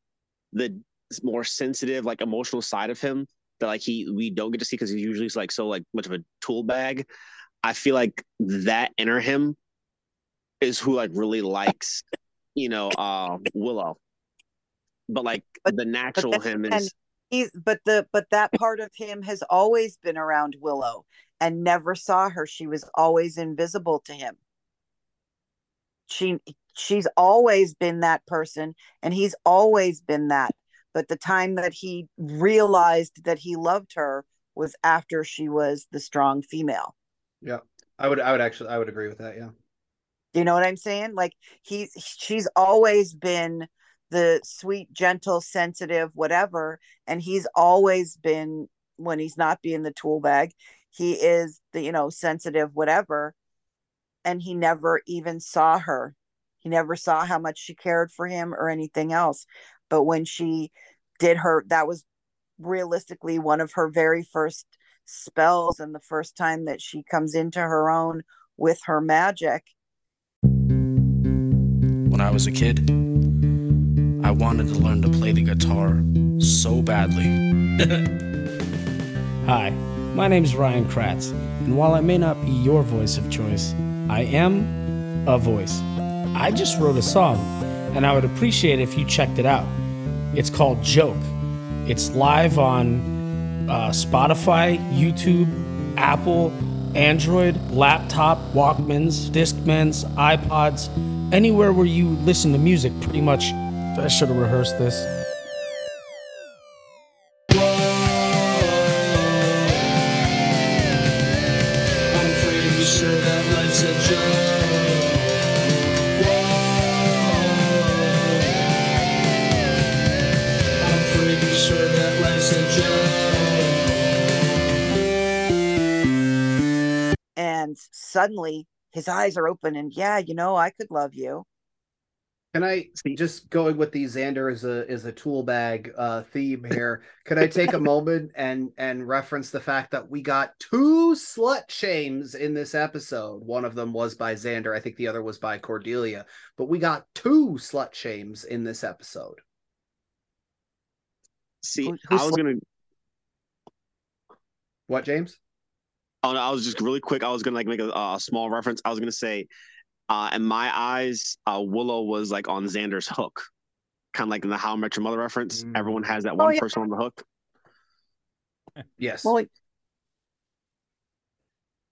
the more sensitive, like emotional side of him that like he we don't get to see because he's usually like so like much of a tool bag. I feel like that inner him is who like really likes, you know, uh, Willow. But like But- the natural him is he's but the but that part of him has always been around Willow and never saw her. She was always invisible to him. She she's always been that person and he's always been that. But the time that he realized that he loved her was after she was the strong female. yeah. I would I would actually I would agree with that. Yeah. You know what I'm saying? Like he's she's always been the sweet, gentle, sensitive, whatever, and he's always been when he's not being the tool bag, he is the you know sensitive, whatever, and he never even saw her. He never saw how much she cared for him or anything else. But when she did her, that was realistically one of her very first spells and the first time that she comes into her own with her magic When I was a kid, I wanted to learn to play the guitar so badly. Hi, my name is Ryan Kratz, and while I may not be your voice of choice, I am a voice. I just wrote a song, and I would appreciate it if you checked it out. It's called Joke. It's live on uh, Spotify, YouTube, Apple, Android, laptop, Walkmans, Discmans, iPods, anywhere where you listen to music, pretty much. I should have rehearsed this. Suddenly his eyes are open and yeah, you know, I could love you. Can I see just going with the Xander as a is a tool bag uh, theme here? Can I take a moment and and reference the fact that we got two slut shames in this episode? One of them was by Xander, I think the other was by Cordelia, but we got two slut shames in this episode. See, Who- who I was sl- gonna. What, James? Oh, no, I was just really quick. I was gonna like make a, a small reference. I was gonna say, uh, in my eyes, uh, Willow was like on Xander's hook, kind of like in the How I Met Your Mother reference. Mm. Everyone has that one yeah. person on the hook. Yes. Well,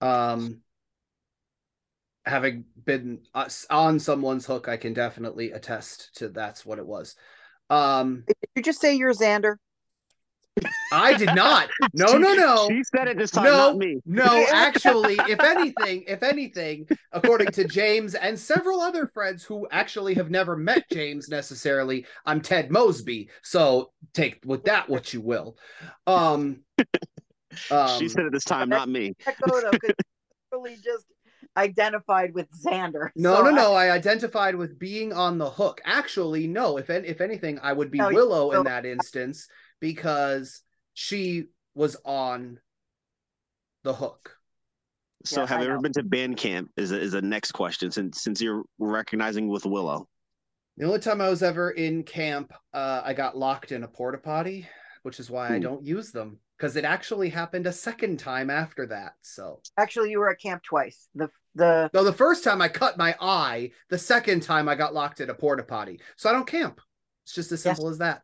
um having been uh, on someone's hook, I can definitely attest to that's what it was. Um did you just say you're Xander? I did not. No, no, no. She said it this time, No, not me. No, actually, if anything, if anything, according to James and several other friends who actually have never met James necessarily, I'm Ted Mosby. So take with that what you will. Um, um she said it this time, not me. Dakota, because really just identified with Xander. No, So no, I- no. I identified with being on the hook. Actually, no. If if anything, I would be No, you- Willow in that instance because she was on the hook. So, Yeah, have I you ever been to band camp? Is a, is the next question since since you're recognizing with Willow. The only time I was ever in camp, uh, I got locked in a porta potty, which is why I Hmm. don't use them because it actually happened a second time after that. So, Actually, you were at camp twice. The the no, the first time I cut my eye. The second time I got locked in a porta potty. So I don't camp. It's just as Yes. simple as that.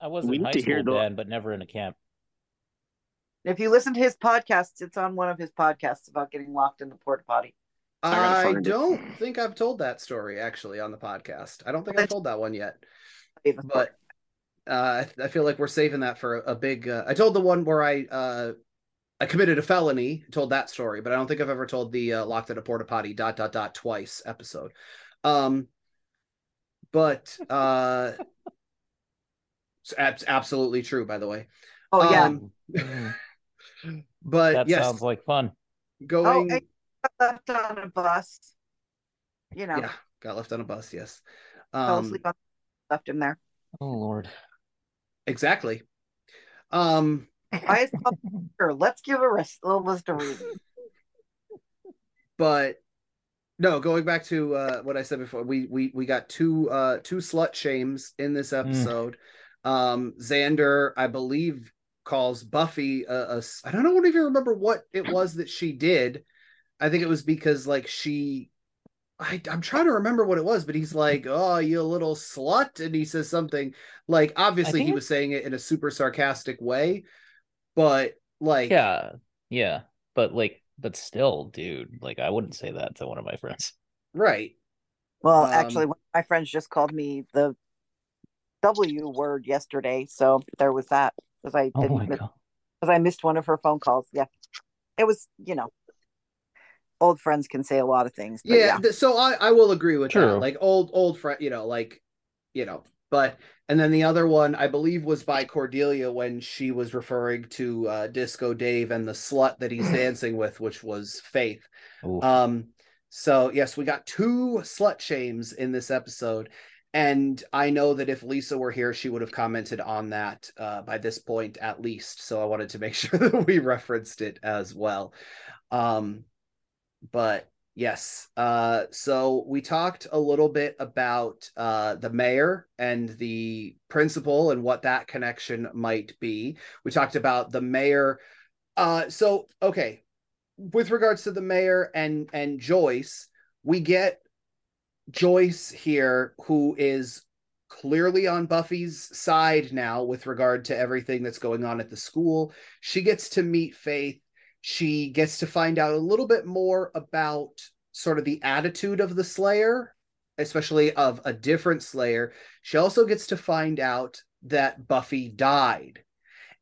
I was We in need high to school hear the- then, but never in a camp. if you listen to his podcasts, it's on one of his podcasts about getting locked in the porta potty. gotta I don't think I've told that story actually on the podcast. I don't think I've told that one yet. But uh, I I feel like we're saving that for a, a big. Uh, I told the one where I uh, I committed a felony. Told that story, but I don't think I've ever told the uh, locked in a porta potty dot dot dot twice episode. Um, but uh, it's absolutely true. By the way. oh yeah. Um, Mm, but that yes, sounds like fun. going. Oh, and left on a bus. You know, yeah, got left on a bus. Yes. fell Um, asleep on left him there. Oh Lord. exactly. Um, Why is Sure, let's give a ris- little list of reasons. but no going back to uh what i said before we we we got two uh two slut shames in this episode um xander i believe calls buffy a, a s- i don't know even remember what it was that she did i think it was because like she I, I'm trying to remember what it was, but he's like, "Oh, you little slut," and he says something like, obviously he was saying it in a super sarcastic way, but like, Yeah, yeah, but like, but still, dude, like, I wouldn't say that to one of my friends. right, Well, Um, actually, one of my friends just called me the W word yesterday, so there was that because I Oh didn't my because I missed one of her phone calls. Yeah, it was you know, old friends can say a lot of things. But yeah, yeah, th- so I, I will agree with that like old old friend you know like you know but and then the other one i believe was by cordelia when she was referring to uh disco dave and the slut that he's dancing with which was faith Oof. um so yes we got two slut shames in this episode and i know that if lisa were here she would have commented on that uh by this point at least. So i wanted to make sure that we referenced it as well. Um but yes uh so we talked a little bit about uh the mayor and the principal and what that connection might be. We talked about the mayor uh so okay. With regards to the mayor and and joyce we get joyce here who is clearly on buffy's side now with regard to everything that's going on at the school she gets to meet faith she gets to find out a little bit more about sort of the attitude of the Slayer, especially of a different Slayer. She also gets to find out that Buffy died.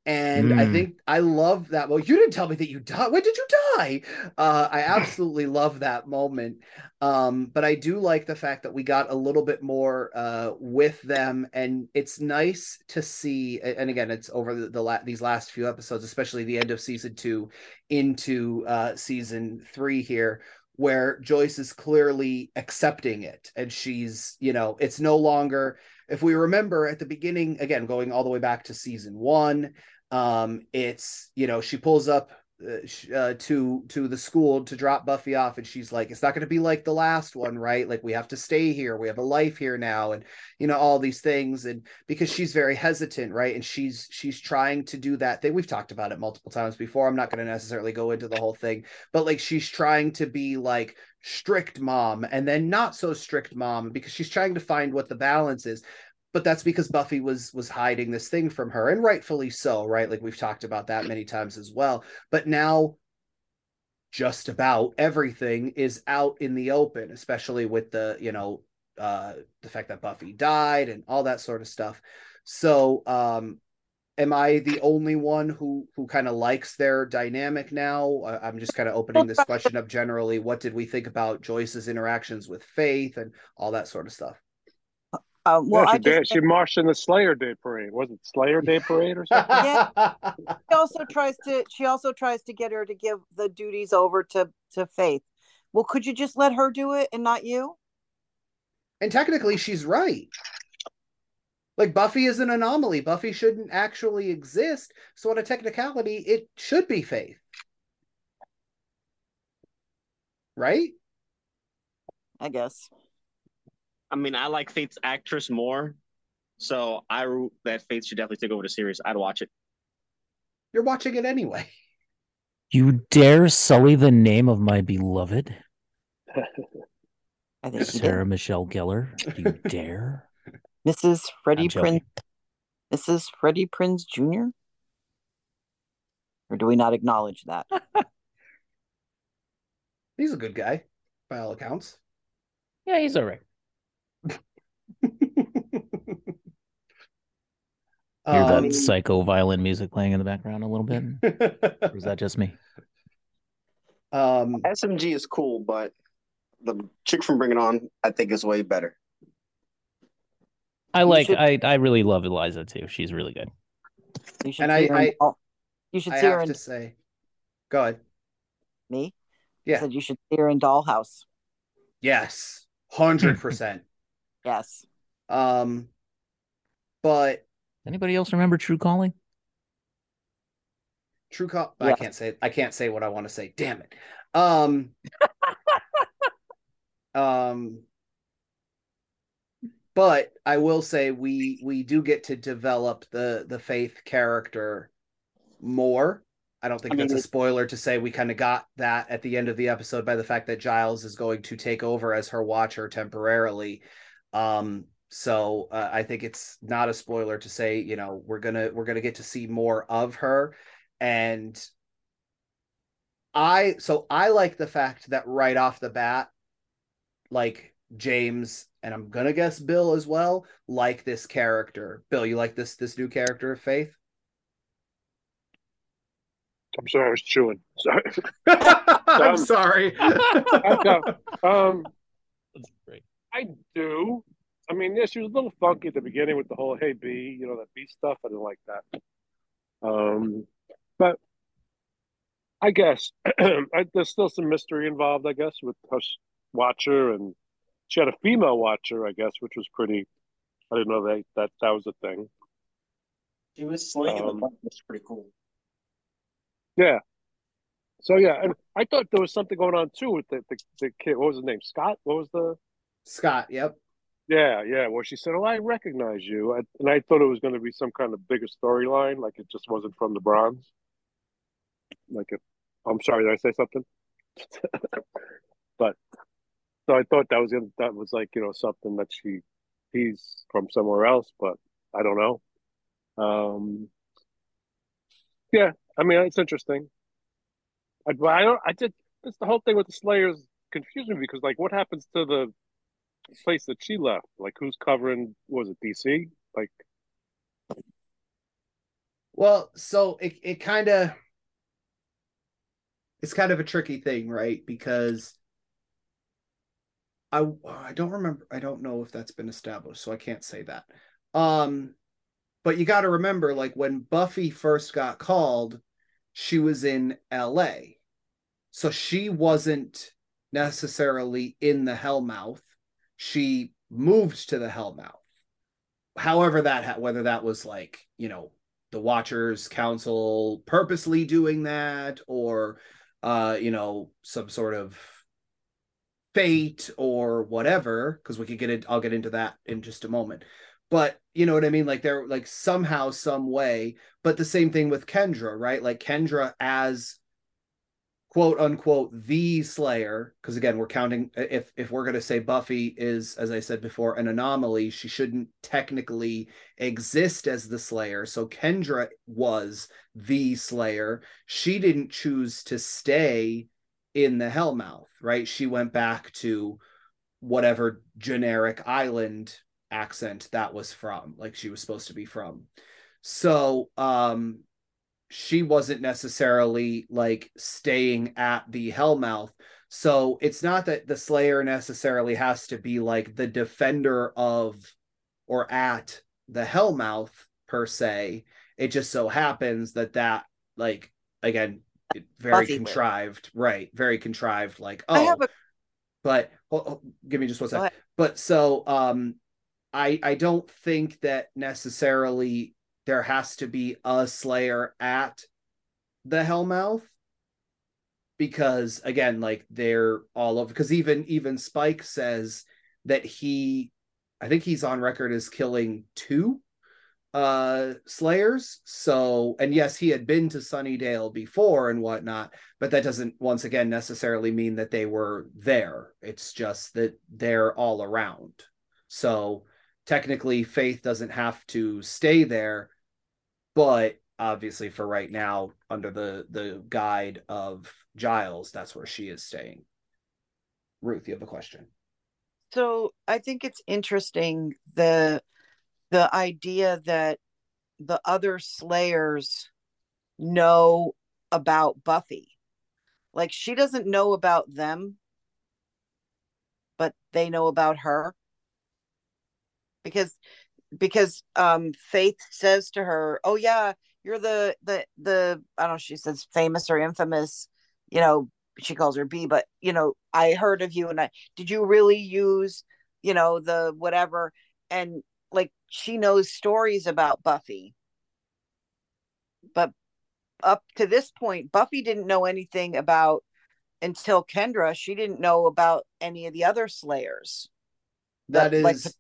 And mm. I think I love that. Well, you didn't tell me that you died. When did you die? Uh, I absolutely love that moment. Um, but I do like the fact that we got a little bit more uh, with them, and it's nice to see. And again, it's over the, the la- these last few episodes, especially the end of season two into uh, season three here, where Joyce is clearly accepting it, and she's, you know, it's no longer if we remember at the beginning, again, going all the way back to season one, um, it's you know she pulls up uh, uh, to to the school to drop Buffy off, and she's like, "It's not going to be like the last one, right? Like we have to stay here. We have a life here now, and you know all these things." And because she's very hesitant, right? And she's she's trying to do that thing. We've talked about it multiple times before. I'm not going to necessarily go into the whole thing, but like she's trying to be like strict mom and then not so strict mom because she's trying to find what the balance is but that's because Buffy was was hiding this thing from her, and rightfully so, right? Like we've talked about that many times as well. But now, just about everything is out in the open, especially with the you know uh, the fact that Buffy died and all that sort of stuff. So, um, am I the only one who who kind of likes their dynamic now? I'm just kind of opening this question up generally. What did we think about Joyce's interactions with Faith and all that sort of stuff? Um, well, yeah, she, did, she marched in the Slayer Day parade. Was it Slayer Day parade or something? yeah. She also tries to. She also tries to get her to give the duties over to to Faith. Well, could you just let her do it and not you? And technically, she's right. Like Buffy is an anomaly. Buffy shouldn't actually exist. So, on a technicality, it should be Faith. Right? I guess. I mean, I like Faith's actress more, so I root that Faith should definitely take over the series. I'd watch it. You're watching it anyway. You dare sully the name of my beloved? I think Sarah Michelle Gellar. You dare? Mrs. Freddie Prinze. Mrs. Freddie Prinze Jr. Or do we not acknowledge that? he's a good guy, by all accounts. Yeah, he's all right. Hear that um, psycho violin music playing in the background a little bit? or is that just me? Um, SMG is cool, but the chick from Bring It On, I think, is way better. I like. Should, I I really love Eliza too. She's really good. You should and I, I, in, you should I see her in, to say, go ahead. Me? Yeah. I said you should see her in Dollhouse. Yes, hundred percent. Yes. Um, but anybody else remember True Calling? True Call. I can't say. I can't say what I want to say. Damn it. Um. um. But I will say we we do get to develop the the faith character more. I don't think I that's a spoiler to say we kind of got that at the end of the episode by the fact that Giles is going to take over as her watcher temporarily. Um, so uh, I think it's not a spoiler to say, you know, we're gonna we're gonna get to see more of her, and I so I like the fact that right off the bat, like James and I'm gonna guess Bill as well, like this character. Bill, you like this this new character of Faith? I'm sorry, I was chewing. Sorry. I'm um, sorry. um, I do. I mean, yeah, she was a little funky at the beginning with the whole "Hey B," you know, that B stuff. I didn't like that. Um, but I guess I, there's still some mystery involved. I guess with her watcher, and she had a female watcher. I guess, which was pretty. I didn't know that that that was a thing. She was slinging um, the was pretty cool. Yeah. So yeah, and I thought there was something going on too with the, the, the kid. What was his name? Scott. What was the Scott? Yep. Yeah, yeah. Well, she said, "Oh, I recognize you," I, and I thought it was going to be some kind of bigger storyline, like it just wasn't from the Bronze. Like, if, I'm sorry, did I say something? but so I thought that was that was like you know something that she he's from somewhere else, but I don't know. Um, yeah, I mean it's interesting. I, I don't. I did. That's the whole thing with the Slayers confusing me because, like, what happens to the place that she left? Like, who's covering? Was it DC? Like, Well, so it it kind of it's kind of a tricky thing, right? Because I I don't remember I don't know if that's been established, so I can't say that. Um but you got to remember like when Buffy first got called, she was in LA. So she wasn't necessarily in the Hellmouth. She moved to the Hellmouth. However that ha- whether that was like, you know, the Watchers Council purposely doing that or uh, you know, some sort of fate or whatever because we could get it i'll get into that in just a moment. But you know what i mean? Like they're like somehow some way but the same thing with kendra right? Like kendra as quote unquote the slayer because again we're counting if if we're going to say buffy is as i said before an anomaly she shouldn't technically exist as the slayer. So kendra was the slayer. She didn't choose to stay in the hellmouth right? She went back to whatever generic island accent that was from like she was supposed to be from. So um she wasn't necessarily like staying at the hellmouth. So it's not that the slayer necessarily has to be like the defender of or at the hellmouth per se. It just so happens that that like again very Buffy contrived right very contrived like oh. a but hold, hold- give me just one Go but so um i i don't think that necessarily there has to be a slayer at the hellmouth because again like they're all over because even even spike says that he i think he's on record as killing two uh slayers. So and yes he had been to sunnydale before and whatnot but that doesn't once again necessarily mean that they were there. It's just that they're all around. So technically faith doesn't have to stay there but obviously for right now under the the guide of giles that's where she is staying. Ruth you have a question. So I think it's interesting the the idea that the other slayers know about Buffy. Like she doesn't know about them, but they know about her. Because because um Faith says to her, "Oh yeah, you're the the the I don't know, she says famous or infamous, you know, she calls her B, but you know, I heard of you and I did you really use, you know, the whatever and she knows stories about Buffy. But up to this point, Buffy didn't know anything about until Kendra, she didn't know about any of the other slayers. that like, is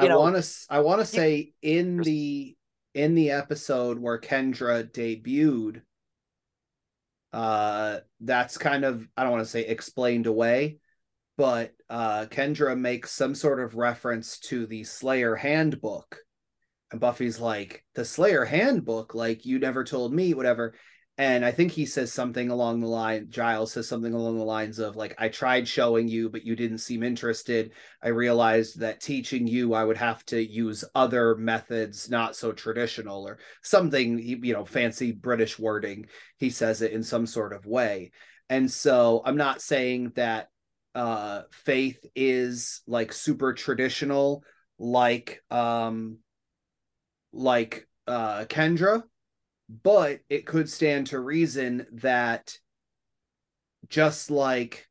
you i want to i want to say in the in the episode where kendra debuted uh that's kind of i don't want to say explained away but uh kendra makes some sort of reference to the slayer handbook. And buffy's like the slayer handbook? Like you never told me whatever. And i think he says something along the line giles says something along the lines of like i tried showing you but you didn't seem interested. I realized that teaching you i would have to use other methods not so traditional or something you know fancy british wording. He says it in some sort of way. And so i'm not saying that uh faith is like super traditional like um like uh kendra but it could stand to reason that just like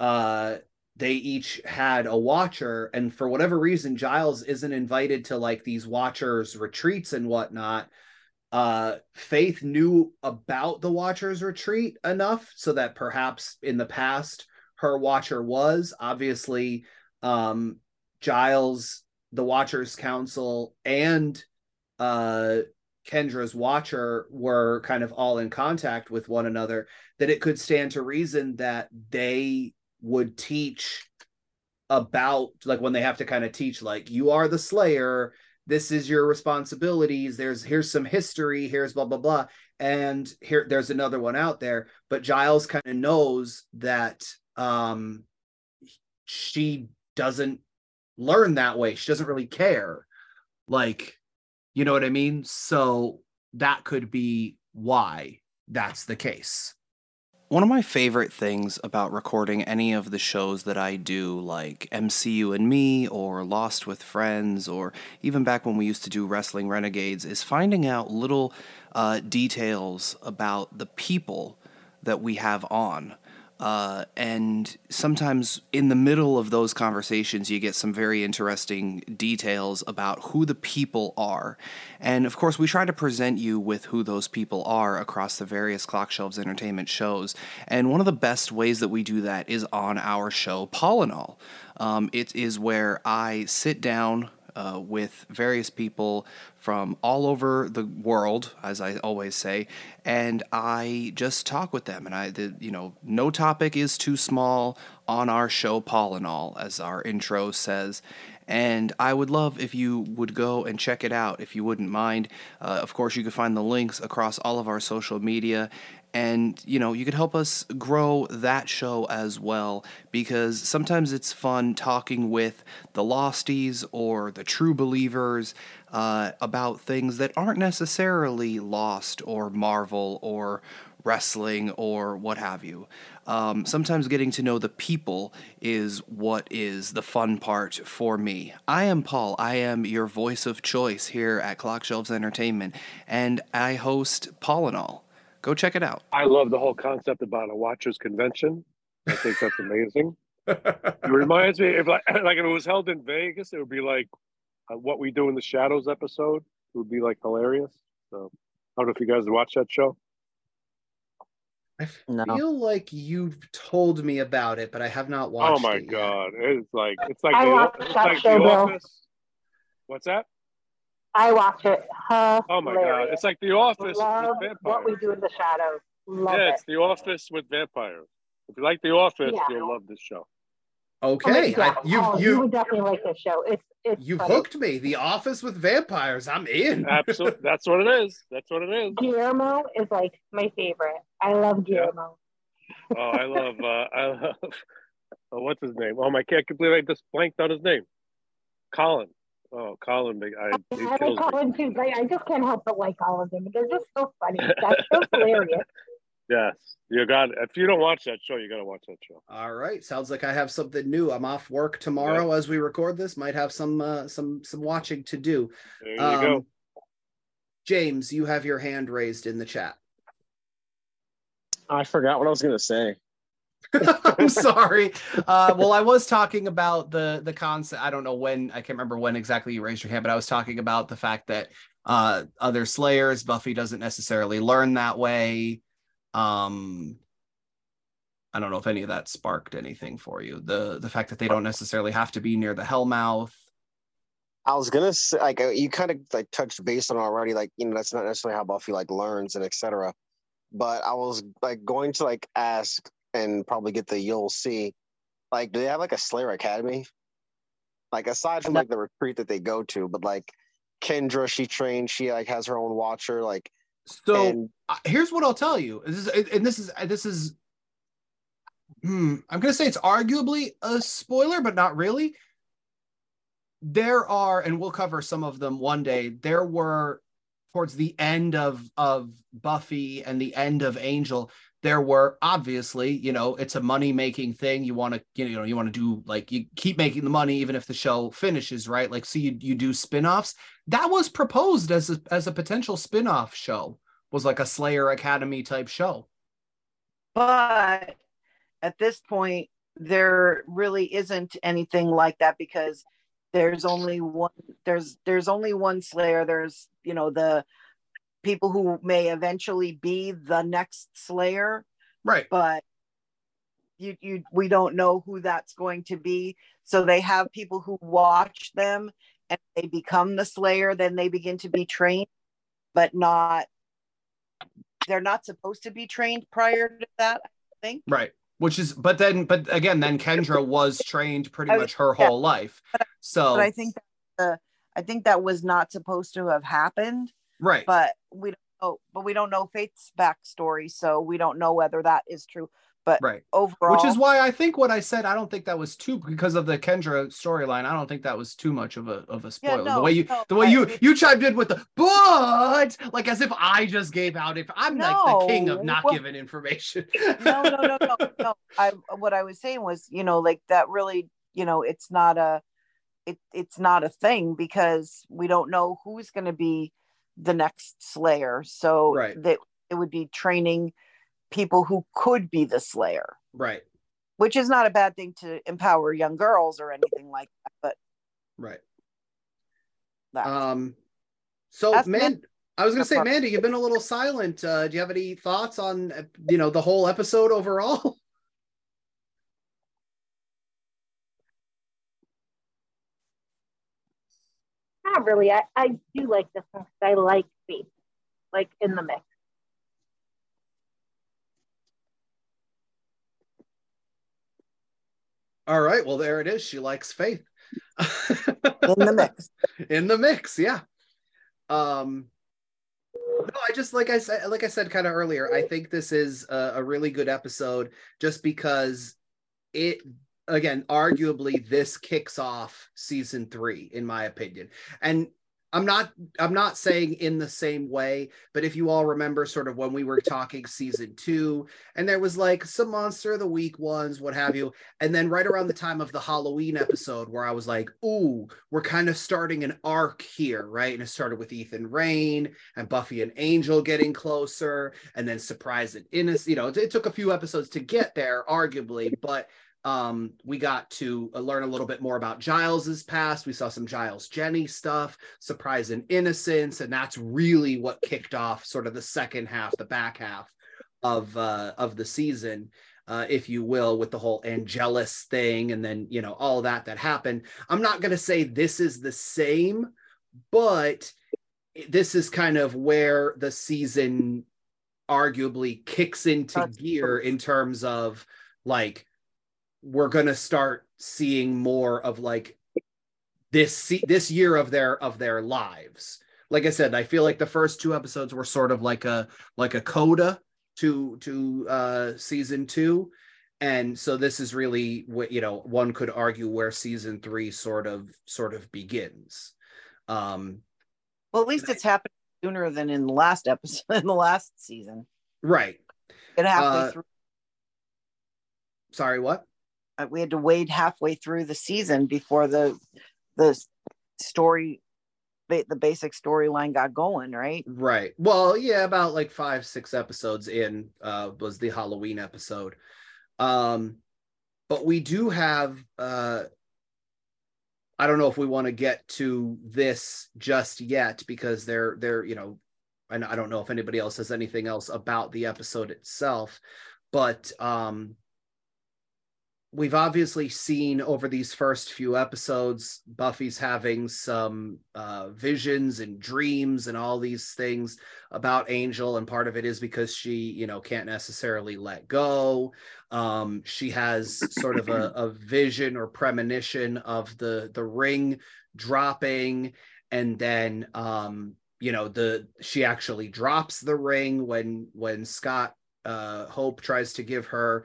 uh they each had a watcher and for whatever reason giles isn't invited to like these watchers retreats and whatnot uh faith knew about the watchers retreat enough so that perhaps in the past her watcher was. Obviously um giles the watchers council and uh kendra's watcher were kind of all in contact with one another that it could stand to reason that they would teach about like when they have to kind of teach like you are the slayer. This is your responsibilities. There's here's some history. Here's blah blah blah. And here there's another one out there but giles kind of knows that um she doesn't learn that way. She doesn't really care. Like you know what i mean? So that could be why that's the case. One of my favorite things about recording any of the shows that I do, like MCU and Me, or Lost with Friends, or even back when we used to do Wrestling Renegades, is finding out little uh, details about the people that we have on. Uh, and sometimes in the middle of those conversations, you get some very interesting details about who the people are. And of course, we try to present you with who those people are across the various Clock Shelves Entertainment shows. And one of the best ways that we do that is on our show, Polynol. Um, it is where I sit down uh, with various people from all over the world, as I always say, and I just talk with them. And I, the, you know, no topic is too small on our show, Polynol, as our intro says. And I would love if you would go and check it out, if you wouldn't mind. Uh, of course, you can find the links across all of our social media and you know you could help us grow that show as well because sometimes it's fun talking with the losties or the true believers uh, about things that aren't necessarily lost or marvel or wrestling or what have you um, sometimes getting to know the people is what is the fun part for me. I am Paul. I am your voice of choice here at Clock Shelves Entertainment, and I host Polynol. Go check it out. I love the whole concept about a watchers convention. I think that's amazing. it reminds me if like like if it was held in Vegas, it would be like uh, what we do in the Shadows episode. It would be like hilarious. So I don't know if you guys watch that show. I No. feel like you've told me about it, but I have not watched. Oh my it yet. god, it's like it's like I the, watched it's that like show, the Office. What's that? I watch it. Oh my god, it's like the Office Love with what we do in the shadows. Love Yeah, it. it's the Office with vampires. If you like the Office, Yeah. you'll love this show. Okay, yeah, I, you've oh, you you would definitely like this show. It's it's you've funny. hooked me. The Office with vampires. I'm in. Absolutely, that's what it is. That's what it is. Guillermo is like my favorite. I love Guillermo. Oh, I love. Uh, I love. Oh, what's his name? Oh my! I can't believe I just blanked on his name. Colin. Oh, Colin. big- I, I like kills me. Too. But I just can't help but like all of them. They're just so funny. That show's hilarious. Yes, you got. If you don't watch that show, you got to watch that show. All right, sounds like I have something new. I'm off work tomorrow as we record this. Might have some uh, some some watching to do. There you go. Um, James, you have your hand raised in the chat. I forgot what I was gonna say. I'm sorry. Uh, well, I was talking about the the concept. I don't know when. I can't remember when exactly you raised your hand, but I was talking about the fact that uh, other Slayers, Buffy doesn't necessarily learn that way. Um, I don't know if any of that sparked anything for you. The the fact that they don't necessarily have to be near the Hellmouth. I was gonna say, like, uh, you kind of like touched base on it already. Like, you know, that's not necessarily how Buffy like learns and etc. But I was like going to like ask and probably get the you'll see. Like, do they have like a Slayer Academy? Like, aside from like the retreat that they go to, but like Kendra, she trained. She like has her own watcher. Like, So and uh, here's what I'll tell you. This is and this is this is hmm, I'm gonna say it's arguably a spoiler, but not really. There are, and we'll cover some of them one day. There were towards the end of of Buffy and the end of Angel. There were obviously, you know, it's a money making thing. You want to, you know, you want to do like you keep making the money even if the show finishes, right? Like, so you you do spin-offs. That was proposed as a as a potential spin-off show was like a Slayer Academy type show. But at this point, there really isn't anything like that because there's only one there's there's only one slayer there's you know the people who may eventually be the next slayer Right. but you you we don't know who that's going to be so they have people who watch them and they become the slayer then they begin to be trained but not they're not supposed to be trained prior to that i think Right. Which is, but then, but again, then Kendra was trained pretty much her yeah. whole life. So, but i think that the I think that was not supposed to have happened, right but we don't know, but we don't know Faith's backstory, so we don't know whether that is true. But right overall, which is why i think what i said i don't think that was too because of the kendra storyline i don't think that was too much of a of a Yeah, spoiler the way you no, the way I- you you chimed in with the but like as if i just gave out if i'm like the king of No. not giving information no, no, no, no, no. I what I was saying was, you know, like that really, you know, it's not a, it it's not a thing because we don't know who's going to be the next Slayer. So Right. that it would be training people who could be the Slayer, right which is not a bad thing to empower young girls or anything like that. But right that, um so That's man i was gonna say part. mandy you've been a little silent uh do you have any thoughts on uh, you know the whole episode overall Not really. I, I do like this one because I like Faith, like in the mix. all right well there it is she likes faith in the mix. in the mix yeah um no i just like i said like i said kind of earlier i think this is a, a really good episode just because it again arguably this kicks off season three in my opinion. And i'm not i'm not saying in the same way but if you all remember sort of when we were talking season two and there was like some monster of the week ones what have you. And then right around the time of the halloween episode where i was like ooh we're kind of starting an arc here right? And it started with Ethan Rayne and buffy and angel getting closer and then surprise and innocent you know it, it took a few episodes to get there arguably but um we got to uh, learn a little bit more about giles's past we saw some giles jenny stuff surprise and innocence and that's really what kicked off sort of the second half the back half of uh of the season uh, if you will, with the whole Angelus thing, and then you know all that that happened. I'm not going to say this is the same, but this is kind of where the season arguably kicks into gear in terms of like we're going to start seeing more of like this this year of their of their lives. Like i said i feel like the first two episodes were sort of like a like a coda to to uh season two. And so this is really what you know one could argue where season three sort of sort of begins. Um Well, at least it's happened sooner than in the last episode, in the last season. right. It halfway Uh, through, sorry what we had to wait halfway through the season before the the story, the basic storyline got going. Right? Right. Well, yeah, about like five, six episodes in uh was the Halloween episode. Um but we do have uh I don't know if we want to get to this just yet because they're they're, you know, and I don't know if anybody else has anything else about the episode itself, but um we've obviously seen over these first few episodes buffy's having some uh, visions and dreams and all these things about angel and part of it is because she you know can't necessarily let go. Um, she has sort of a, a vision or premonition of the the ring dropping and then um, you know the she actually drops the ring when when scott uh, hope tries to give her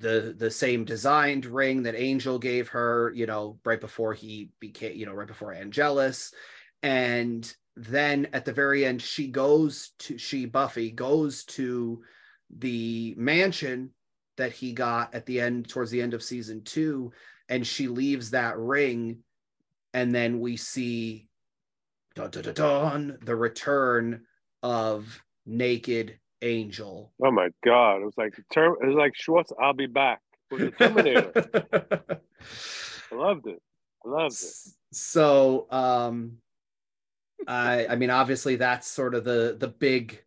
the the same designed ring that Angel gave her, you know, right before he became, you know, right before Angelus. And then at the very end, she goes to she Buffy goes to the mansion that he got at the end towards the end of season two, and she leaves that ring, and then we see dun, dun, dun, the return of naked angel Oh my god! It was like term. It was like Schwartz. I'll be back. It was Terminator. I loved it. I loved it. so um i i mean obviously that's sort of the the big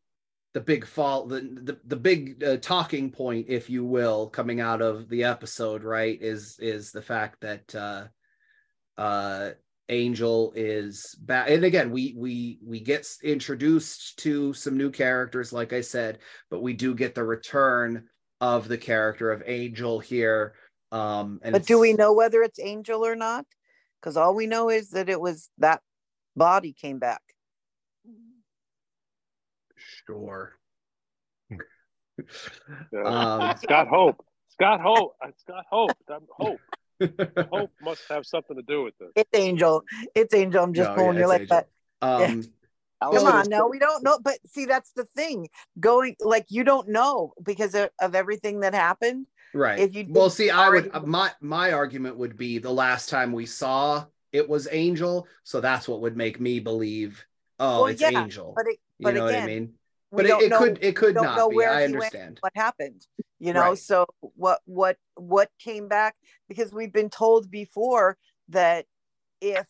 the big fall the the, the big uh, talking point if you will coming out of the episode right is is the fact that uh uh angel is back and again we we we get introduced to some new characters like i said but we do get the return of the character of angel here um and But do we know whether it's Angel or not? Because all we know is that it was that body came back. Sure. Yeah. Um, Scott Hope. Scott Hope. Scott Hope. Hope. Hope must have something to do with this. It's Angel. It's Angel. I'm just No, pulling yeah, you it's like Angel. that. Um, I Come on, no, we don't know. But see, that's the thing. Going like you don't know because of, of everything that happened. Right. If you well, see, I would my my argument would be the last time we saw it was Angel, so that's what would make me believe. Oh, Well, it's yeah, Angel. But it, you but know again, what I mean? But it, it could it could don't know be. where I he went. understand. what happened you know Right. so what what what came back because we've been told before that if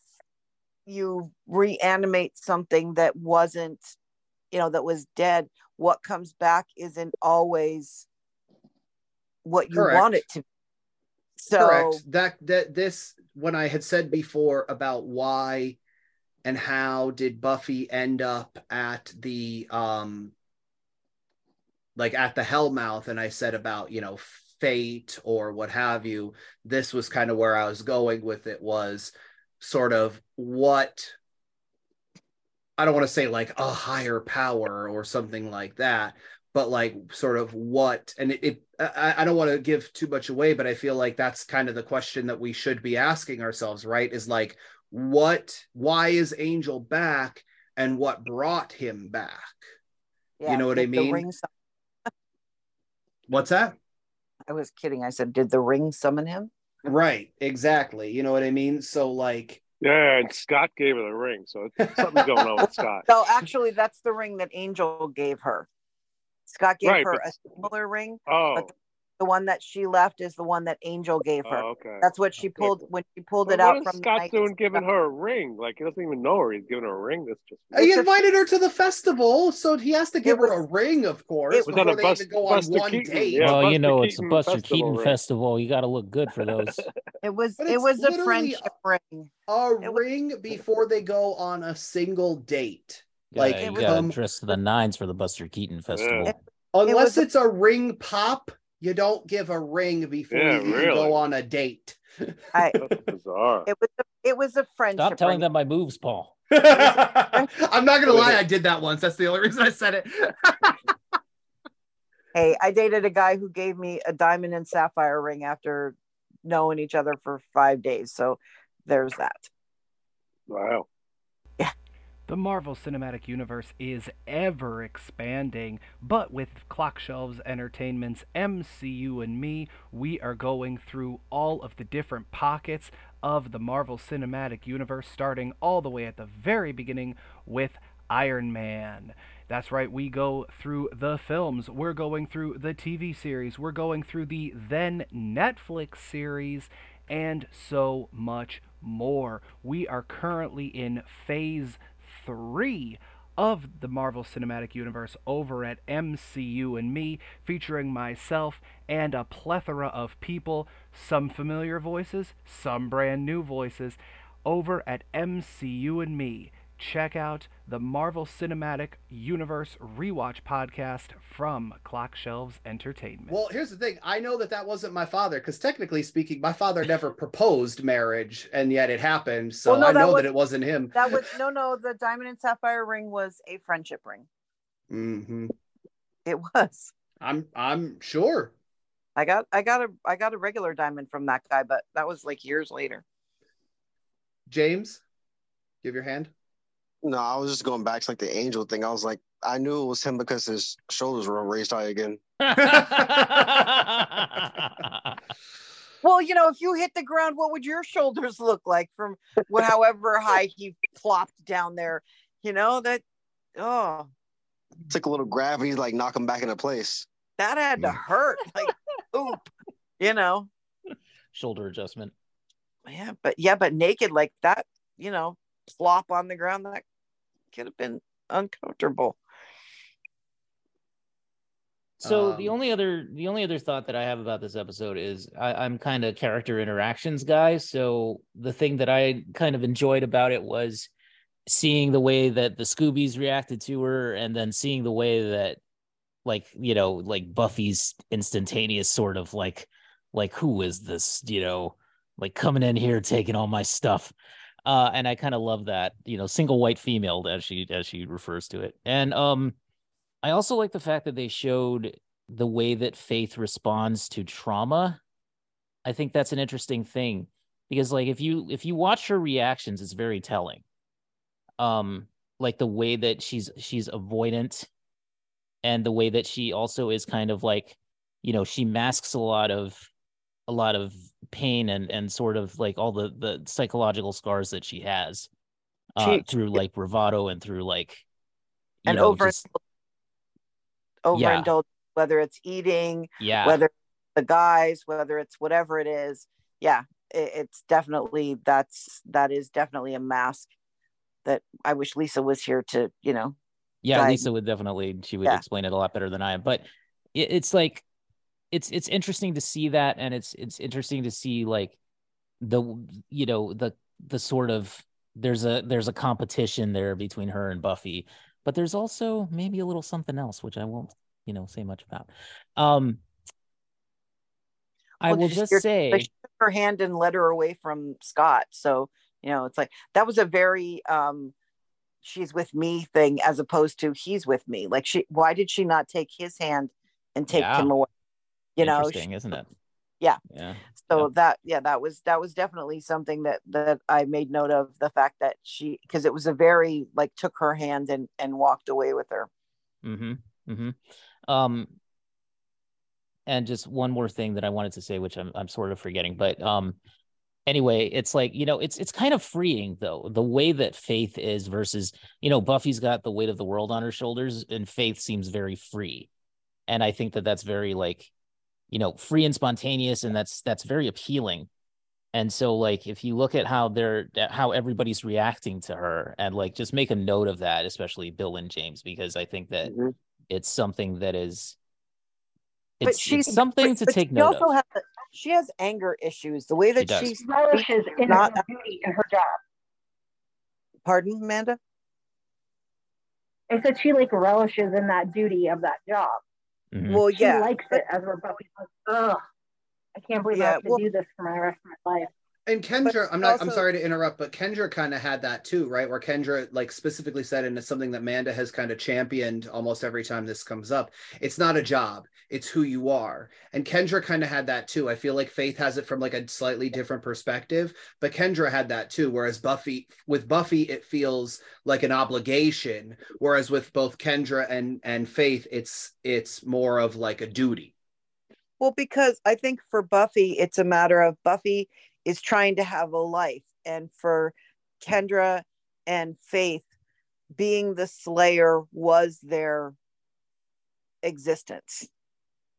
you reanimate something that wasn't you know that was dead what comes back isn't always what you want it to be. so Correct. That that this when I had said before about why and how did Buffy end up at the um like at the Hellmouth and I said about, you know, fate or what have you, this was kind of where I was going with it was sort of what I don't want to say like a higher power or something like that, but like sort of what and it, it I, I don't want to give too much away, but I feel like that's kind of the question that we should be asking ourselves, right? Is like what why is Angel back and what brought him back? yeah, know what I did the mean? ring What's that? i was kidding i said did the ring summon him Right, exactly. You know what I mean? So like Yeah, and Scott gave her the ring, so something's going on with Scott. no actually that's the ring that angel gave her scott gave Right, her but- a similar ring Oh, but the one that she left is the one that Angel gave her. oh, okay. That's what she pulled when she pulled Well, it out what is from Scott the night doing giving her a ring? Like he doesn't even know her. He's giving her a ring. That's just he invited her to the festival, so he has to give her a ring, of course, it was on before a they Bus- even go on Buster one Keaton, date. yeah. well, you Buster know, it's a Buster festival Keaton ring. festival. You got to look good for those. It was it was a literally friendship ring. A It was- ring before they go on a single date. Like Like you it was- got to um, dress to the nines for the Buster Keaton festival. It- unless was it's a ring pop, you don't give a ring before Yeah, you really. go on a date. I bizarre. it was a, it was a friendship Stop telling ring. them my moves, Paul. I'm not gonna lie, I did that once. That's the only reason I said it. Hey, I dated a guy who gave me a diamond and sapphire ring after knowing each other for five days. So there's that. Wow. The Marvel Cinematic Universe is ever expanding, but with Clock Shelves Entertainment's MCU and me, we are going through all of the different pockets of the Marvel Cinematic Universe, starting all the way at the very beginning with Iron Man. That's right, we go through the films, we're going through the TV series, we're going through the then Netflix series, and so much more. We are currently in phase three of the Marvel Cinematic Universe over at MCU and Me, featuring myself and a plethora of people, some familiar voices, some brand new voices, over at MCU and Me. Check out the Marvel Cinematic Universe Rewatch podcast from Clock Shelves Entertainment. well, here's the thing. I know that that wasn't my father because technically speaking, my father never proposed marriage, and yet it happened. So Well, no, I that know was- that it wasn't him. That was no, no. The diamond and sapphire ring was a friendship ring. Mm-hmm. It was. I'm I'm sure. I got, I got a, I got a regular diamond from that guy, but that was like years later. James, give your hand. No, I was just going back to like the angel thing. I was like, I knew it was him because his shoulders were raised high again. Well, you know, if you hit the ground, what would your shoulders look like from wh- however high he plopped down there? You know that. Oh, took a little gravity, to, like knock him back into place. that had to hurt. Like, oop. You know. Shoulder adjustment. Yeah, but yeah, but naked like that, you know, plop on the ground, that could have been uncomfortable. So the Um, only other the only other thought that I have about this episode is I, I'm kind of character interactions guy. So the thing that I kind of enjoyed about it was seeing the way that the Scoobies reacted to her, and then seeing the way that, like you know, like Buffy's instantaneous sort of like, like who is this? You know, like coming in here taking all my stuff. Uh, and I kind of love that, you know, single white female as she as she refers to it. And um, I also like the fact that they showed the way that Faith responds to trauma. I think that's an interesting thing because, like, if you if you watch her reactions, it's very telling. Um, like the way that she's she's avoidant, and the way that she also is kind of like, you know, she masks a lot of a lot of pain and and sort of like all the the psychological scars that she has uh, She- through like bravado and through like you and know over just overindulge, whether it's eating, yeah whether the guys, whether it's whatever it is. Yeah, it, it's definitely that's that is definitely a mask that I wish Lisa was here to, you know. yeah diag- lisa would definitely she would Yeah. explain it a lot better than i am but it, it's like it's it's interesting to see that and it's it's interesting to see like the you know the the sort of there's a there's a competition there between her and buffy but there's also maybe a little something else which i won't you know say much about um i Well, will just just say she took her hand and led her away from Scott. So, you know, it's like that was a very um she's with me thing as opposed to he's with me. Like she why did she not take his hand and take Yeah. him away? You know, interesting she- isn't it Yeah. yeah so that yeah that was that was definitely something that that i made note of the fact that she because it was a very like took her hand and and walked away with her Mm-hmm. Mm-hmm. Um, and just one more thing that I wanted to say, which I'm I'm sort of forgetting, but um, anyway, it's like you know, it's it's kind of freeing though the way that Faith is versus you know Buffy's got the weight of the world on her shoulders, and Faith seems very free, and I think that that's very like you know free and spontaneous, and that's that's very appealing. And so, like, if you look at how they're how everybody's reacting to her, and like, just make a note of that, especially Bill and James, because I think that Mhm. it's something that is but it's, she's it's something to but take she note also of. has she has anger issues the way that she she's relishes in Not- her duty in her job. pardon amanda I said she like relishes in that duty of that job. Mhm. well She likes it as we're Buffy's ugh, I can't believe I have to well- do this for my rest of my life. And Kendra, I'm not. I'm sorry to interrupt, but Kendra kind of had that too, right? Where Kendra like specifically said, and it's something that Manda has kind of championed almost every time this comes up. It's not a job; it's who you are. And Kendra kind of had that too. I feel like Faith has it from like a slightly different perspective, but Kendra had that too. Whereas Buffy, with Buffy, it feels like an obligation, whereas with both Kendra and and Faith, it's it's more of like a duty. well because i think for buffy it's a matter of buffy is trying to have a life and for kendra and faith being the slayer was their existence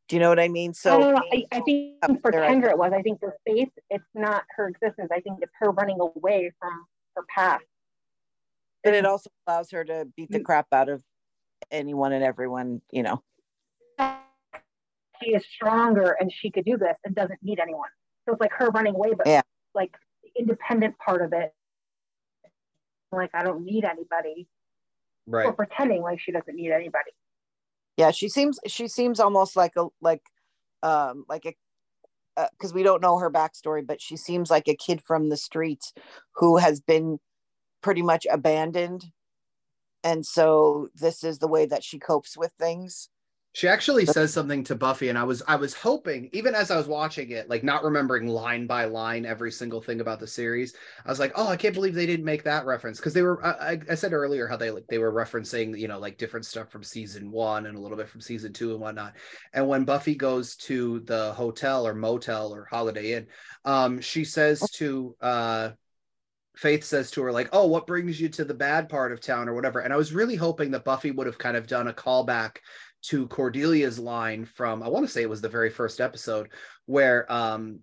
do you know what i mean So I, I think for there, Kendra it was. I think for Faith, it's not her existence. I think it's her running away from her past. and it also allows her to beat the crap out of anyone and everyone you know She is stronger and she could do this and doesn't need anyone. So it's like her running away, but Yeah. like the independent part of it. Like I don't need anybody, Right. or pretending like she doesn't need anybody. yeah she seems she seems almost like a like um like a because we don't know her backstory but she seems like a kid from the streets who has been pretty much abandoned and so this is the way that she copes with things She actually says something to Buffy, and I was I was hoping, even as I was watching it, like not remembering line by line every single thing about the series, I was like, oh, I can't believe they didn't make that reference because they were. I, I- said earlier how they like they were referencing you know like different stuff from season one and a little bit from season two and whatnot. And when Buffy goes to the hotel or motel or Holiday Inn, um, she says to uh Faith says to her, like, oh, what brings you to the bad part of town or whatever. And I was really hoping that Buffy would have kind of done a callback to Cordelia's line from, I want to say it was the very first episode, where um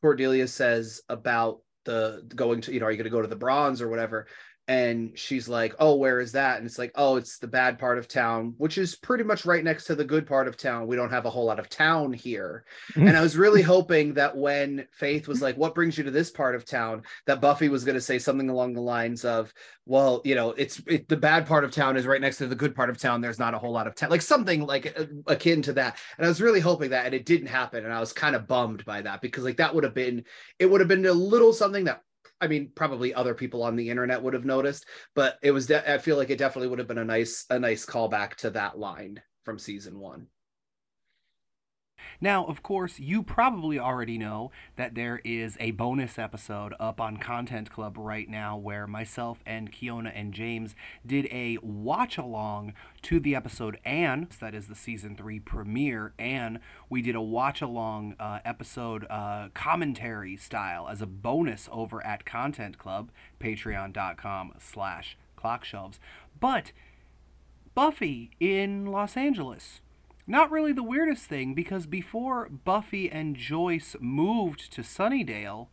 Cordelia says about the going to, you know, are you going to go to the bronze or whatever? And she's like, oh, where is that? And it's like, oh, it's the bad part of town, which is pretty much right next to the good part of town. We don't have a whole lot of town here. and I was really hoping that when Faith was like, what brings you to this part of town? that Buffy was going to say something along the lines of, well, you know, it's it, the bad part of town is right next to the good part of town. There's not a whole lot of town, like something like uh, akin to that. And I was really hoping that, and it didn't happen. And I was kind of bummed by that because like that would have been, it would have been a little something that I mean, probably other people on the internet would have noticed, but it was. De- I feel like it definitely would have been a nice, a nice callback to that line from season one. Now, of course, you probably already know that there is a bonus episode up on Content Club right now where myself and Keona and James did a watch along to the episode Anne, that is the season three premiere, and we did a watch along uh, episode uh, commentary style as a bonus over at Content Club, patreon.com slash clockshelves. But Buffy in Los Angeles not really the weirdest thing because before Buffy and Joyce moved to Sunnydale,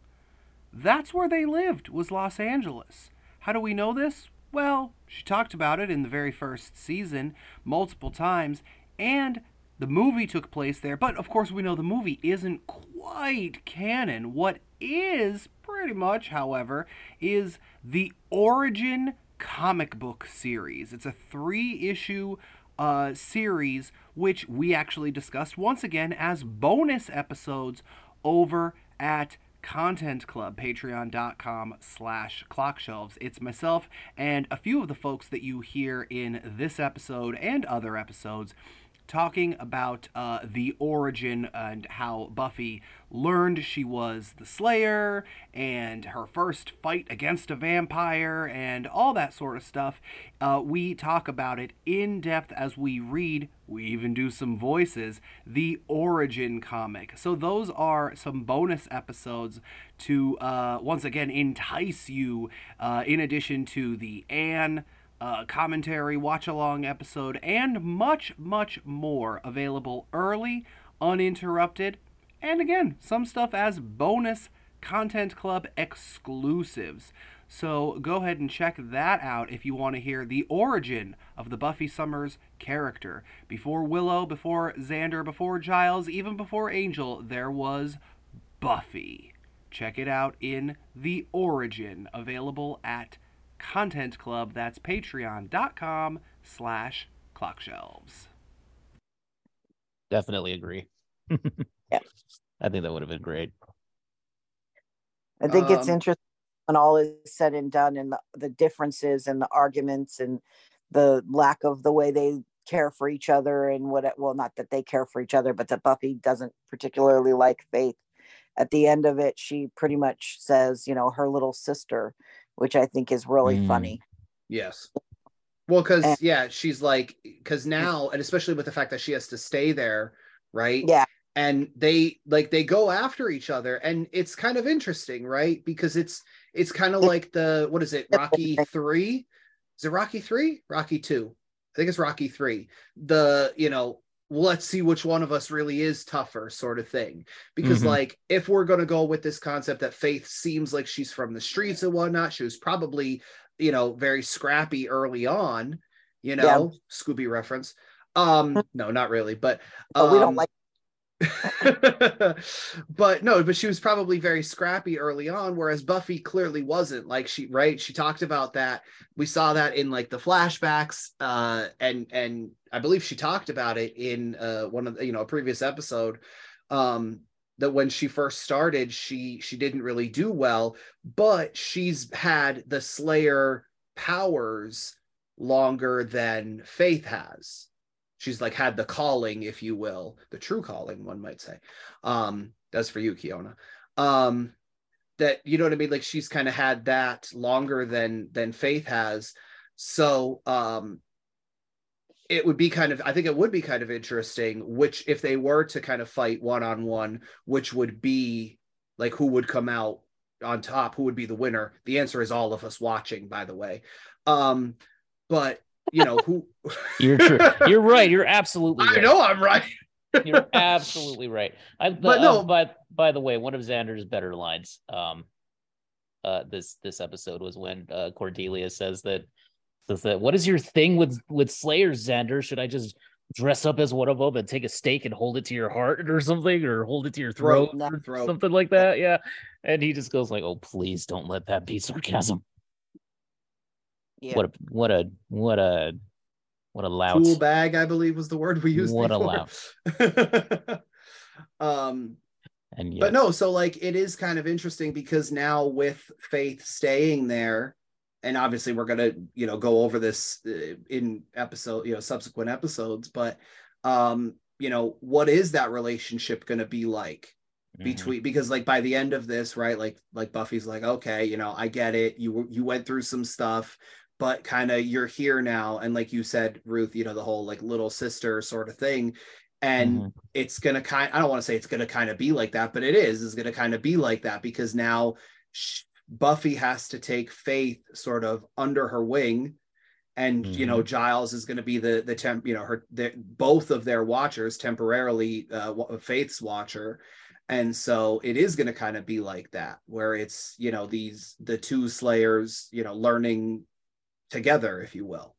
that's where they lived was Los Angeles. How do we know this? Well, she talked about it in the very first season multiple times and the movie took place there, but of course we know the movie isn't quite canon. What is pretty much, however, is the Origin comic book series. It's a 3-issue uh, series, which we actually discussed once again as bonus episodes over at content club patreon.com slash clockshelves it's myself and a few of the folks that you hear in this episode and other episodes talking about uh, the origin and how Buffy learned she was the Slayer and her first fight against a vampire and all that sort of stuff. Uh, we talk about it in depth as we read. We even do some voices, the Origin comic. So, those are some bonus episodes to uh, once again entice you, uh, in addition to the Anne uh, commentary, watch along episode, and much, much more available early, uninterrupted, and again, some stuff as bonus Content Club exclusives. So go ahead and check that out if you want to hear the origin of the Buffy Summers character. Before Willow, before Xander, before Giles, even before Angel, there was Buffy. Check it out in The Origin, available at Content Club. That's patreon.com slash clockshelves. Definitely agree. Yeah. I think that would have been great. I think it's Um, interesting when all is said and done and the, the differences and the arguments and the lack of the way they care for each other and what it, well not that they care for each other but that Buffy doesn't particularly like Faith. At the end of it she pretty much says, you know, her little sister, which I think is really Mm. funny. Yes. Well, because And- yeah, she's like, because now, and especially with the fact that she has to stay there, right? Yeah. And they like they go after each other, and it's kind of interesting, right? Because it's it's kind of like the what is it, Rocky three? Is it Rocky three? Rocky two? I think it's Rocky three. The you know, let's see which one of us really is tougher, sort of thing. Because Mhm. like, if we're gonna go with this concept that Faith seems like she's from the streets and whatnot, she was probably you know very scrappy early on you know Yeah. scooby reference um no not really but But we don't um, like but no but she was probably very scrappy early on whereas buffy clearly wasn't. Like she right? She talked about that. We saw that in like the flashbacks uh and and i believe she talked about it in uh one of the, you know a previous episode um that when she first started she she didn't really do well but she's had the slayer powers longer than faith has she's like had the calling if you will the true calling one might say. Um that's for you Keona. Um that you know what i mean? Like she's kind of had that longer than than faith has. So um it would be kind of i think it would be kind of interesting which if they were to kind of fight one on one which would be like who would come out on top who would be the winner? The answer is all of us watching by the way. Um but you know who You're true. You're right. You're absolutely i know i'm right You're absolutely right. I, But but no- no, but by the way, one of Xander's better lines, um, uh, this this episode was when uh, Cordelia says that says that what is your thing with with Slayers, Xander? Should I just dress up as one of them and take a stake and hold it to your heart or something, or hold it to your throat, Throat, throat. something like that? Yeah, and he just goes like, "Oh, please don't let that be sarcasm." Yeah. What a what a what a what a lout. tool bag i believe was the word we used What a before. um And But no, so like it is kind of interesting because now with Faith staying there, and obviously we're gonna you know go over this uh, in episode you know subsequent episodes, but um you know what is that relationship gonna be like Mhm. between because like by the end of this right like like Buffy's like okay you know I get it you you went through some stuff but kind of you're here now and like you said Ruth you know the whole like little sister sort of thing and Mhm. it's gonna kind i don't want to say it's gonna kind of be like that but it is is gonna kind of be like that because now sh- buffy has to take faith sort of under her wing and you know giles is going to be the the temp you know her the, both of their watchers temporarily uh faith's watcher and so it is going to kind of be like that where it's you know these the two slayers you know learning together if you will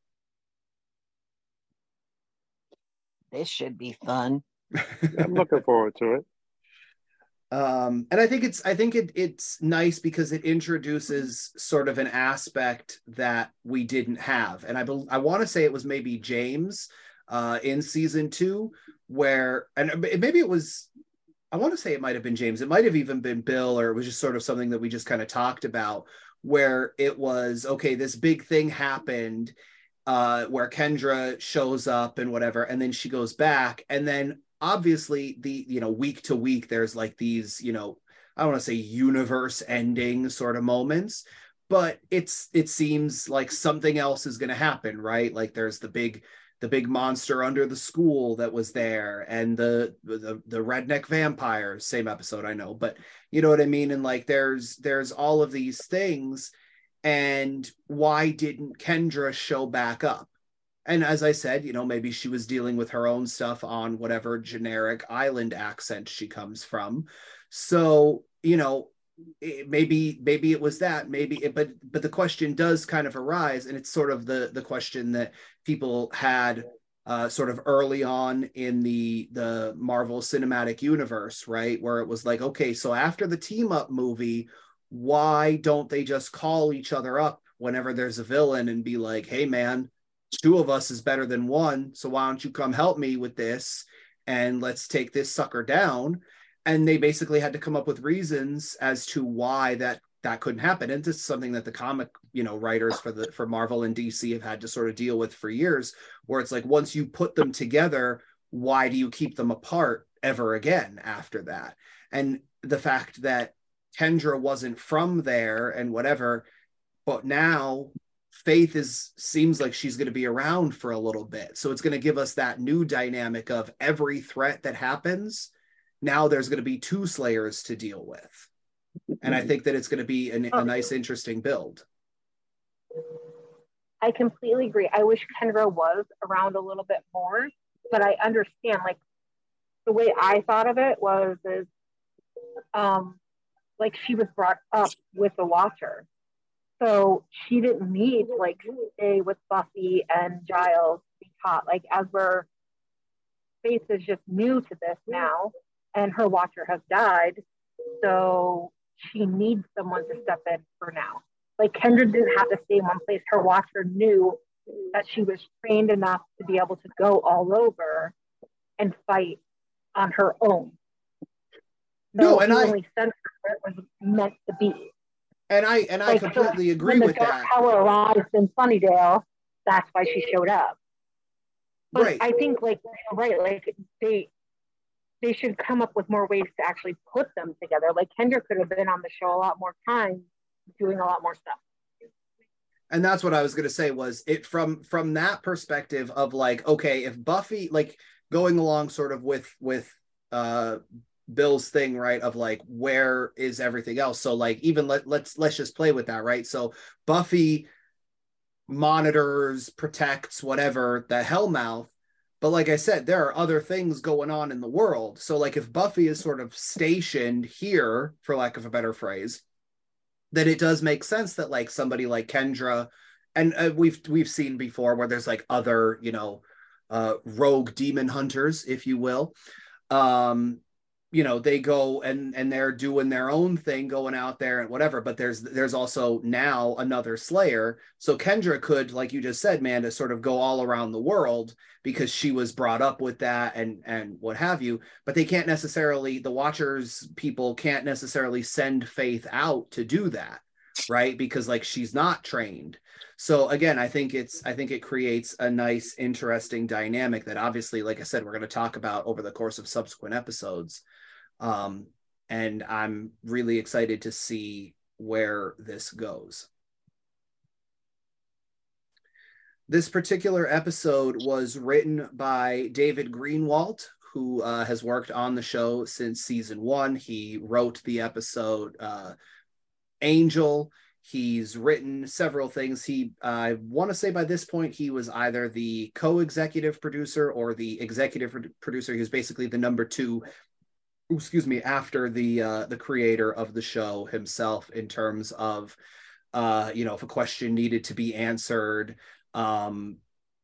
This should be fun. I'm looking forward to it. um and i think it's i think it it's nice because it introduces sort of an aspect that we didn't have and i bel i want to say it was maybe james uh in season two where and maybe it was i want to say it might have been james it might have even been bill or it was just sort of something that we just kind of talked about where it was okay this big thing happened uh where kendra shows up and whatever and then she goes back and then obviously the you know week to week there's like these you know i don't want to say universe ending sort of moments but it's it seems like something else is going to happen right? Like there's the big the big monster under the school that was there and the the the redneck vampire same episode i know but you know what i mean? And like there's there's all of these things. And why didn't kendra show back up? And as I said, you know, maybe she was dealing with her own stuff on whatever generic island accent she comes from. So, you know, it, maybe maybe it was that. Maybe it, but but the question does kind of arise, and it's sort of the the question that people had uh, sort of early on in the the Marvel Cinematic Universe, right, where it was like, okay, so after the team up movie, why don't they just call each other up whenever there's a villain and be like, hey man two of us is better than one. So why don't you come help me with this and let's take this sucker down? And they basically had to come up with reasons as to why that that couldn't happen. And this is something that the comic, you know, writers for the for Marvel and DC have had to sort of deal with for years, where it's like once you put them together, why do you keep them apart ever again after that? And the fact that Kendra wasn't from there and whatever, but now Faith is seems like she's going to be around for a little bit. So it's going to give us that new dynamic of every threat that happens. Now there's going to be two slayers to deal with. And I think that it's going to be an, a nice, interesting build. I completely agree. I wish Kendra was around a little bit more, but I understand. Like the way I thought of it was is, um, like she was brought up with the Watcher, so she didn't need to like stay with Buffy and Giles to be taught. Like as we're Faith is just new to this now, and her Watcher has died, so she needs someone to step in for now like Kendra didn't have to stay in one place. Her watcher knew that she was trained enough to be able to go all over and fight on her own. No, and I- only sent her where it was meant to be. And I and I Like, so completely agree when with the Dark that. Tower arrived in Sunnydale, that's why she showed up. But Right. I think like right, like they they should come up with more ways to actually put them together. Like Kendra could have been on the show a lot more times, doing a lot more stuff. and that's what I was going to say was it from from that perspective of like okay if Buffy like going along sort of with with uh Bill's thing right of like where is everything else so like even let let's let's just play with that right so Buffy monitors protects whatever the Hellmouth but like I said there are other things going on in the world. So like if Buffy is sort of stationed here for lack of a better phrase then it does make sense that like somebody like Kendra and uh, we've we've seen before where there's like other you know uh rogue demon hunters if you will um you know they go and and they're doing their own thing going out there and whatever but there's there's also now another slayer. So kendra could like you just said man to sort of go all around the world because she was brought up with that and and what have you but they can't necessarily the watchers people can't necessarily send faith out to do that right? Because like she's not trained. So again i think it's i think it creates a nice interesting dynamic that obviously like i said we're going to talk about over the course of subsequent episodes um, and I'm really excited to see where this goes. This particular episode was written by David Greenwalt, who uh, has worked on the show since season one. He wrote the episode uh, Angel. He's written several things. He, I want to say by this point, he was either the co executive producer or the executive producer. He was basically the number two excuse me after the uh, the creator of the show himself in terms of uh, you know if a question needed to be answered um,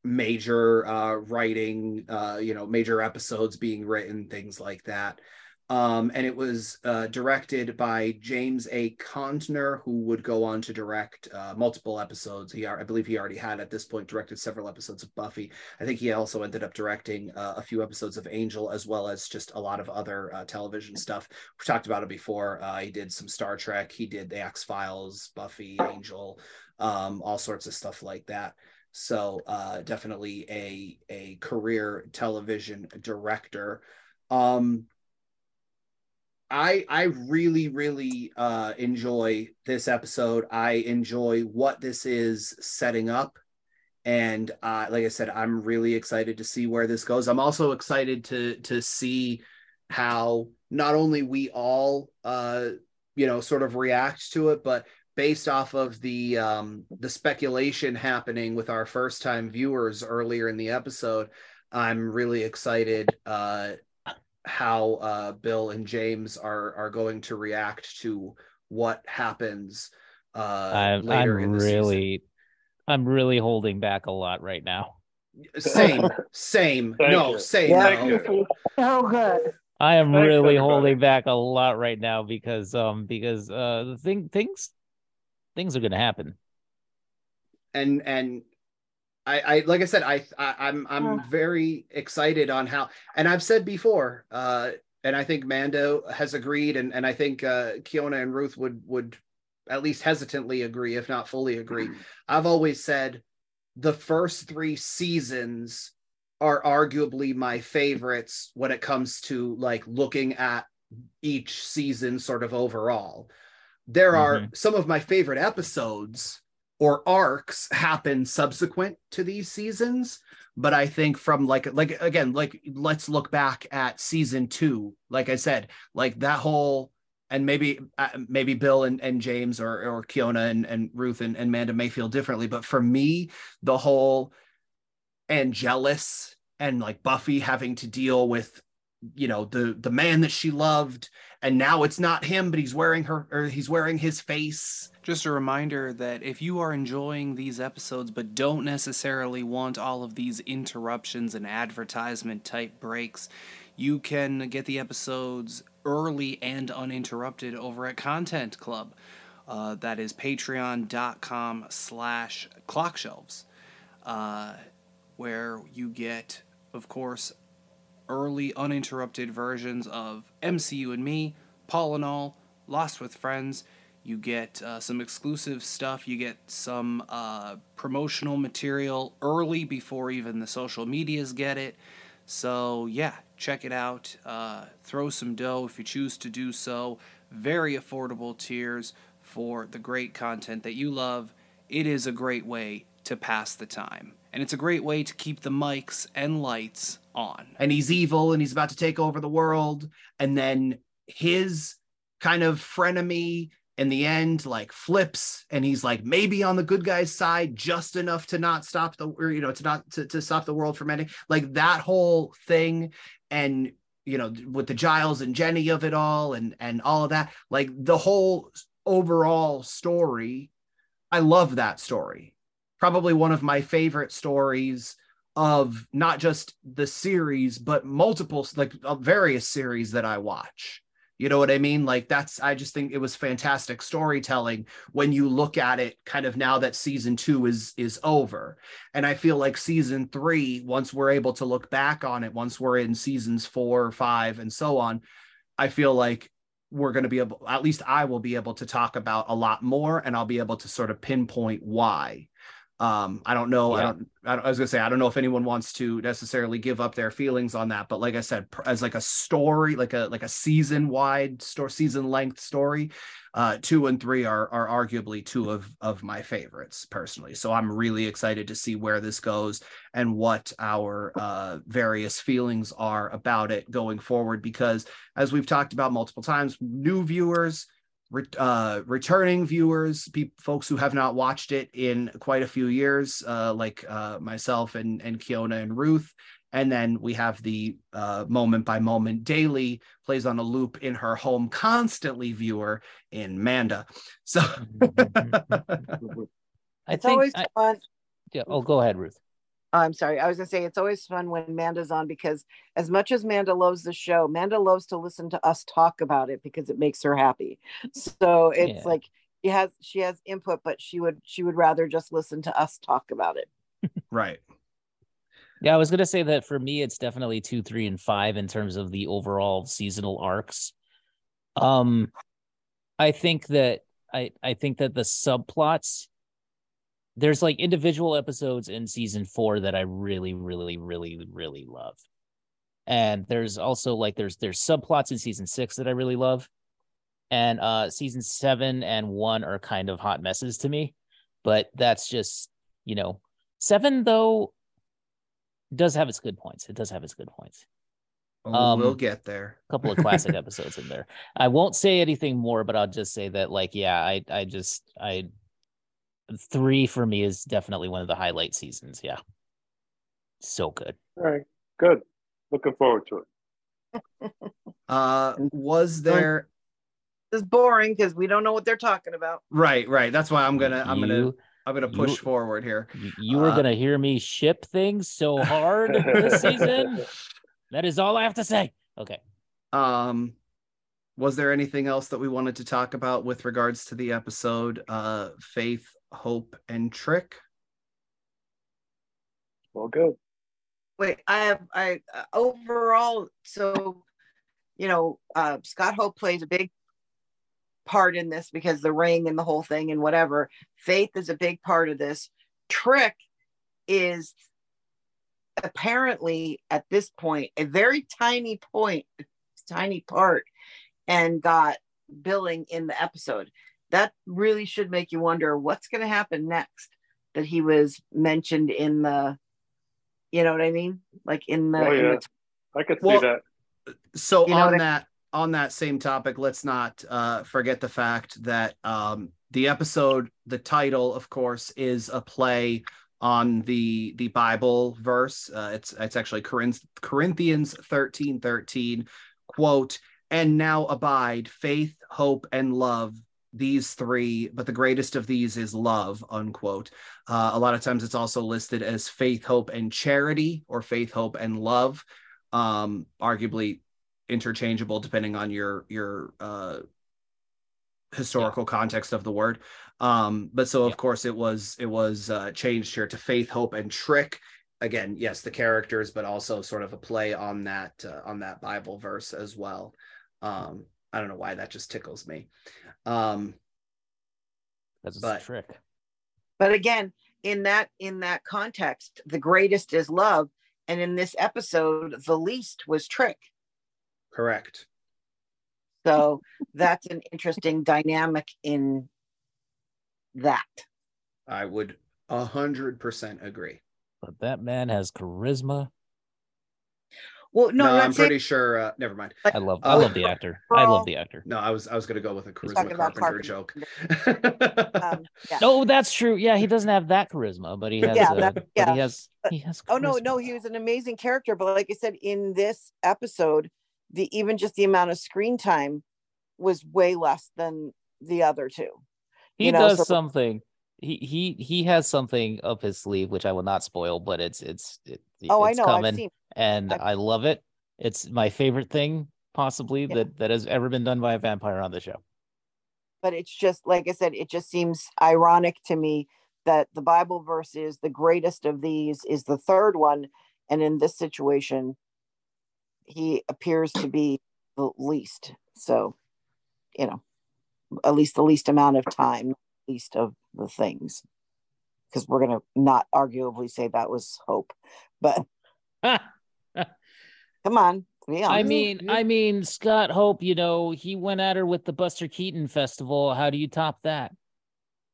major uh, writing uh, you know major episodes being written things like that um, and it was uh, directed by James A. Contner, who would go on to direct uh, multiple episodes. He, I believe, he already had at this point directed several episodes of Buffy. I think he also ended up directing uh, a few episodes of Angel, as well as just a lot of other uh, television stuff. We talked about it before. Uh, he did some Star Trek. He did the X Files, Buffy, Angel, um, all sorts of stuff like that. So uh, definitely a a career television director. Um, I I really really uh, enjoy this episode. I enjoy what this is setting up, and uh, like I said, I'm really excited to see where this goes. I'm also excited to to see how not only we all uh, you know sort of react to it, but based off of the um, the speculation happening with our first time viewers earlier in the episode, I'm really excited uh, how uh, Bill and James are are going to react to what happens uh, I'm, later I'm in the really, season. I'm really holding back a lot right now. Same, same. No, you. same. Yeah. no. So good. I am Thanks, really everybody. holding back a lot right now because um because uh the thing things things are gonna happen. and and I, I like I said, I, I I'm I'm Yeah. very excited on how, and I've said before, uh, and I think Mando has agreed, and and I think uh, Keona and Ruth would would at least hesitantly agree, if not fully agree. I've always said the first three seasons are arguably my favorites when it comes to like looking at each season sort of overall. There are some of my favorite episodes or arcs happen subsequent to these seasons. But i think from like like again like let's look back at season two. Like i said like that whole and maybe uh, maybe bill and, and james or or keona and, and ruth and, and manda may feel differently. But for me the whole angelus and like buffy having to deal with you know the the man that she loved and now it's not him but he's wearing her or he's wearing his face Just a reminder that if you are enjoying these episodes but don't necessarily want all of these interruptions and advertisement type breaks, you can get the episodes early and uninterrupted over at Content Club. Uh, that is patreon.com slash clockshelves, uh, where you get, of course, early uninterrupted versions of MCU and Me, Paul and All, Lost with Friends. You get uh, some exclusive stuff. You get some uh, promotional material early before even the social medias get it. So, yeah, check it out. Uh, throw some dough if you choose to do so. Very affordable tiers for the great content that you love. It is a great way to pass the time. And it's a great way to keep the mics and lights on. and he's evil and he's about to take over the world. And then his kind of frenemy in the end like flips and he's like maybe on the good guy's side just enough to not stop the or you know to not to, to stop the world from ending. Like that whole thing and you know with the giles and jenny of it all and and all of that. Like the whole overall story i love that story probably one of my favorite stories of not just the series but multiple like uh, various series that I watch. You know what I mean? Like that's I just think it was fantastic storytelling when you look at it kind of now that season 2 is is over. And I feel like season 3 once we're able to look back on it once we're in seasons 4, 5 and so on, I feel like we're going to be able at least I will be able to talk about a lot more and I'll be able to sort of pinpoint why. Um, I don't know. Yeah. I don't, I don't, I was gonna say, I don't know if anyone wants to necessarily give up their feelings on that, but like I said, as like a story, like a, like a season wide store, season length story, uh, two and three are, are arguably two of, of my favorites personally. So I'm really excited to see where this goes and what our, uh, various feelings are about it going forward, because as we've talked about multiple times, new viewers, uh, returning viewers, pe- folks who have not watched it in quite a few years, uh, like uh, myself and and Keona and Ruth, and then we have the uh, moment by moment daily plays on a loop in her home constantly viewer in Manda. So I think always I, fun. Yeah. Oh, go ahead, Ruth. I'm sorry. I was gonna say it's always fun when Manda's on because as much as Manda loves the show, Manda loves to listen to us talk about it because it makes her happy. So it's yeah. like she has she has input, but she would she would rather just listen to us talk about it. right. Yeah, I was gonna say that for me, it's definitely two, three, and five in terms of the overall seasonal arcs. Um, I think that I I think that the subplots there's like individual episodes in season four that I really, really, really, really love. And there's also like there's there's subplots in season six that I really love. And uh season seven and one are kind of hot messes to me. But that's just, you know, seven though does have its good points. It does have its good points. um, we'll get there. A couple of classic episodes in there. I won't say anything more, but I'll just say that, like, yeah, I, I just, I three for me is definitely one of the highlight seasons. Yeah. So good. All right. Good. Looking forward to it. uh was there it's boring because we don't know what they're talking about. Right, right. That's why I'm gonna I'm gonna I'm gonna push you, forward here. You are uh, gonna hear me ship things so hard this season. That is all I have to say. Okay. Um was there anything else that we wanted to talk about with regards to the episode uh faith Hope, and Trick. Well, good. Wait, I have I uh, overall. So, you know, uh, Scott Hope plays a big part in this because the ring and the whole thing and whatever. Faith is a big part of this. Trick is apparently at this point a very tiny point, tiny part, and got billing in the episode. That really should make you wonder what's going to happen next that he was mentioned in the you know what i mean? Like in the, oh, yeah. In the i could well, see that. so you know on that I on that same topic let's not uh, forget the fact that um, the episode the title of course is a play on the the bible verse. Uh, it's it's actually corinthians 13 13 quote and now abide faith hope and love these three, but the greatest of these is love, unquote. Uh, a lot of times it's also listed as faith, hope, and charity, or faith, hope, and love. Um, arguably interchangeable depending on your your uh, historical yeah. context of the word. Um, but so of yeah. course it was it was uh, changed here to faith, hope, and trick. Again, yes, the characters, but also sort of a play on that uh, on that Bible verse as well. Um, I don't know why that just tickles me. Um, That's a trick. But again, in that in that context, the greatest is love, and in this episode, the least was trick. Correct. So that's an interesting dynamic in that. I would a hundred percent agree. But that man has charisma well, no, no I'm, I'm pretty sure. Uh, never mind. I love, I love the actor. I love the actor. No, I was, I was going to go with a charisma Carpenter, Carpenter, joke. um, yeah. No, that's true. Yeah, he doesn't have that charisma, but he has. Yeah, a, that, yeah. he has. He has. Charisma. Oh no, no, he was an amazing character. But like I said, in this episode, the even just the amount of screen time was way less than the other two. He you know, does so, something he he he has something up his sleeve which I will not spoil, but it's it's it, Oh, I it's know. I've seen. And I've- I love it. It's my favorite thing possibly Yeah. that that has ever been done by a vampire on the show. but it's just like I said, it just seems ironic to me that the Bible verse is the greatest of these is the third one, and in this situation, he appears to be the least. So, you know, at least the least amount of time, least of the things, because we're gonna not arguably say that was hope, but come on, be I mean, I mean, Scott Hope, you know, he went at her with the Buster Keaton Festival. How do you top that?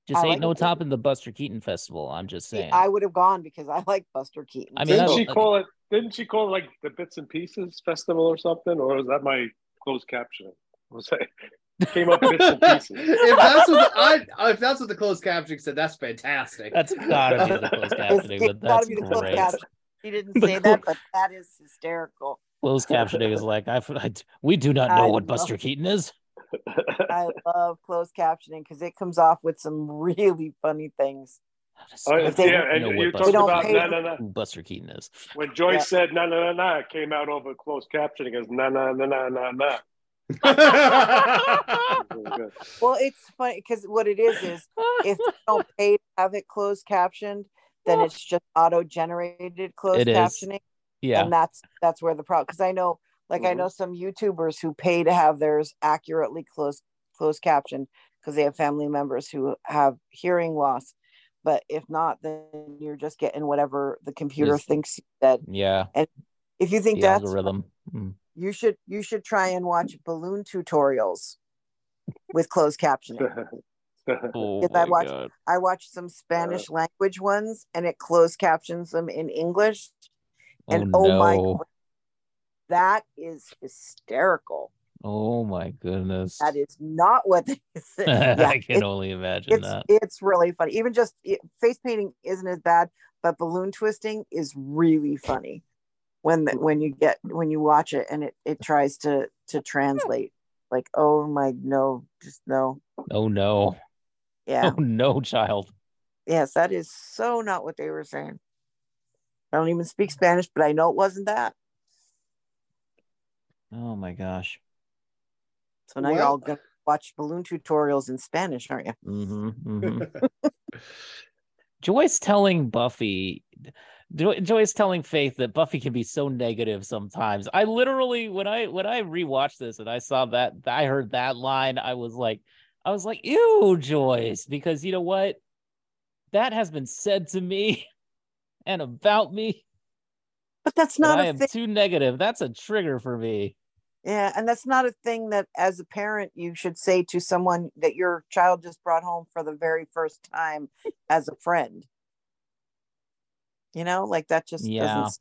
Just I ain't like no it. topping the Buster Keaton Festival. I'm just See, saying. I would have gone because I like Buster Keaton. I mean, Didn't I she don't- call it? Didn't she call it like the Bits and Pieces Festival or something? Or was that my closed caption? Was that came up bits and pieces? if that's what the, I if that's what the closed caption said, that's fantastic. That's gotta be the closed It's- captioning, it's but gotta that's be the closed great. caption. He didn't say that, but that is hysterical. Closed captioning is like, I, I we do not I know what know. Buster Keaton is. I love closed captioning because it comes off with some really funny things. Oh, If they- yeah, and you what talked don't about na na na. Who Buster Keaton is. When Joyce Yeah. said na na na na, it came out over closed captioning as na na na na na na. Well, it's funny because what it is is if you don't pay to have it closed captioned, then it's just auto generated closed It is. Captioning. Yeah. and that's that's where the problem because i know like i Mhm. know some youtubers who pay to have theirs accurately closed closed captioned because they have family members who have hearing loss but if not then you're just getting whatever the computer Is- thinks you said Yeah. And if you think The that's algorithm. Mm. you should you should try and watch balloon tutorials with closed captioning Oh I watched- God. i watched some spanish language ones and it closed captions them in english and oh, oh, my no. that is hysterical Oh my goodness. That is not what they said. Yeah, I can only imagine it's that. it's really funny. Even just it, face painting isn't as bad, but balloon twisting is really funny when the, when you get when you watch it and it it tries to to translate. Like, oh my no, just no. Oh no. Yeah. Oh no, child. Yes, that is so not what they were saying. I don't even speak Spanish, but I know it wasn't that. Oh my gosh. So now you're all gonna watch balloon tutorials in Spanish, aren't you? Mm-hmm, mm-hmm. Joyce telling Buffy, Jo- Joyce telling Faith that Buffy can be so negative sometimes. I literally, when I when I rewatched this and I saw that, I heard that line, I was like, I was like, ew, Joyce, because you know what, that has been said to me and about me. But that's That not I am thing. too negative. That's a trigger for me. Yeah, and that's not a thing that as a parent you should say to someone that your child just brought home for the very first time as a friend. You know, like that just Yeah. doesn't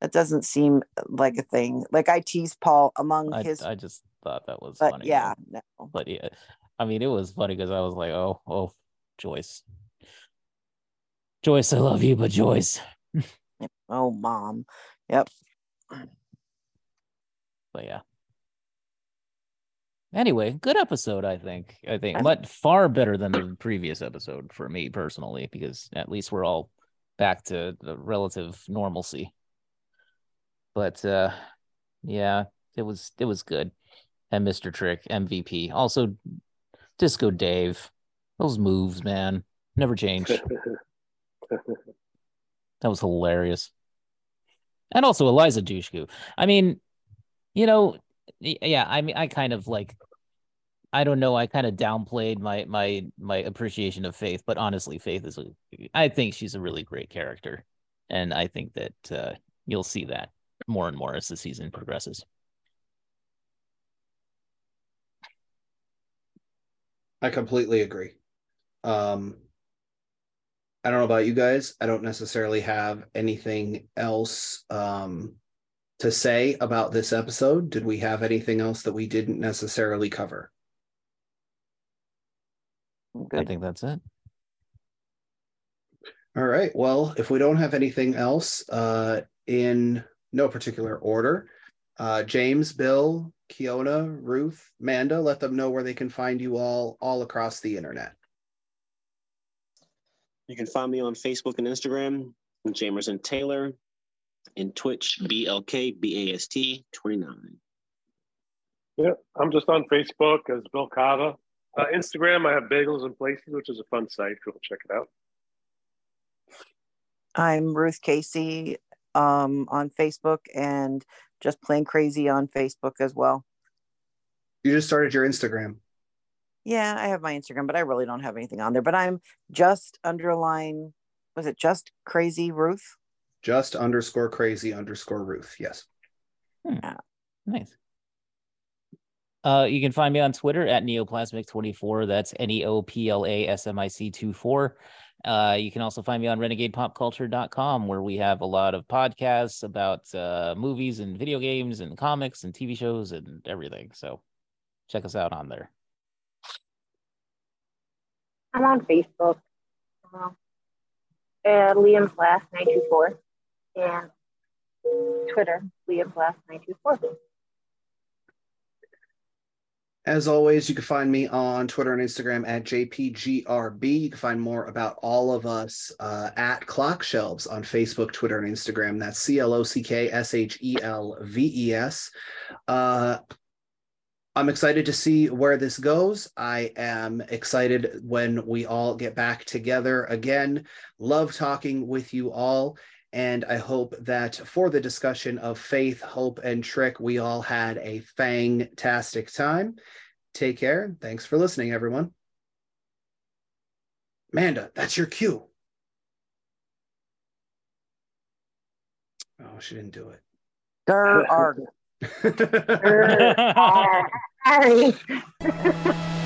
that doesn't seem uh, like a thing. Like I tease Paul among I, his I just thought that was but funny. yeah, no. but yeah, I mean, it was funny because I was like, oh, oh, Joyce, Joyce, I love you, but Joyce, Oh mom. Yep. but yeah. Anyway, good episode, I think. I think, but far better than the previous episode for me personally, because at least we're all back to the relative normalcy. But uh yeah, it was it was good. And Mr. Trick, MVP. Also Disco Dave. Those moves, man. Never change. That was hilarious. And also Eliza Dushku. I mean, you know, yeah, I mean I kind of like I don't know, I kind of downplayed my my my appreciation of Faith, but honestly, Faith is a I think she's a really great character. And I think that uh you'll see that more and more as the season progresses. I completely agree. Um, I don't know about you guys. I don't necessarily have anything else um, to say about this episode. Did we have anything else that we didn't necessarily cover? I think that's it. All right. Well, if we don't have anything else uh, in no particular order, uh, James, Bill, Keona, Ruth, Manda, let them know where they can find you all all across the internet. You can find me on Facebook and Instagram, Jamerson Taylor, and Twitch, BLKBAST29. Yeah, I'm just on Facebook as Bill Kava. Uh, Instagram, I have Bagels and Places, which is a fun site. Go check it out. I'm Ruth Casey um, on Facebook and just plain crazy on Facebook as well. You just started your Instagram. Yeah, I have my Instagram, but I really don't have anything on there. But I'm just underline, was it just crazy Ruth? Just underscore crazy underscore Ruth. Yes. Hmm. Nice. Uh, you can find me on Twitter at neoplasmic24. That's N E O P L A S M I C 24. Uh, you can also find me on renegadepopculture.com, where we have a lot of podcasts about uh, movies and video games and comics and TV shows and everything. So check us out on there. I'm on Facebook. Uh, uh, Liam Glass 924 and Twitter, Liam Glass 924. As always, you can find me on Twitter and Instagram at JPGRB. You can find more about all of us uh, at Clock Shelves on Facebook, Twitter, and Instagram. That's C L O C K S H E L V E S. I'm excited to see where this goes. I am excited when we all get back together again. Love talking with you all. And I hope that for the discussion of faith, hope, and trick, we all had a fantastic time. Take care. Thanks for listening, everyone. Amanda, that's your cue. Oh, she didn't do it. There are. Sorry.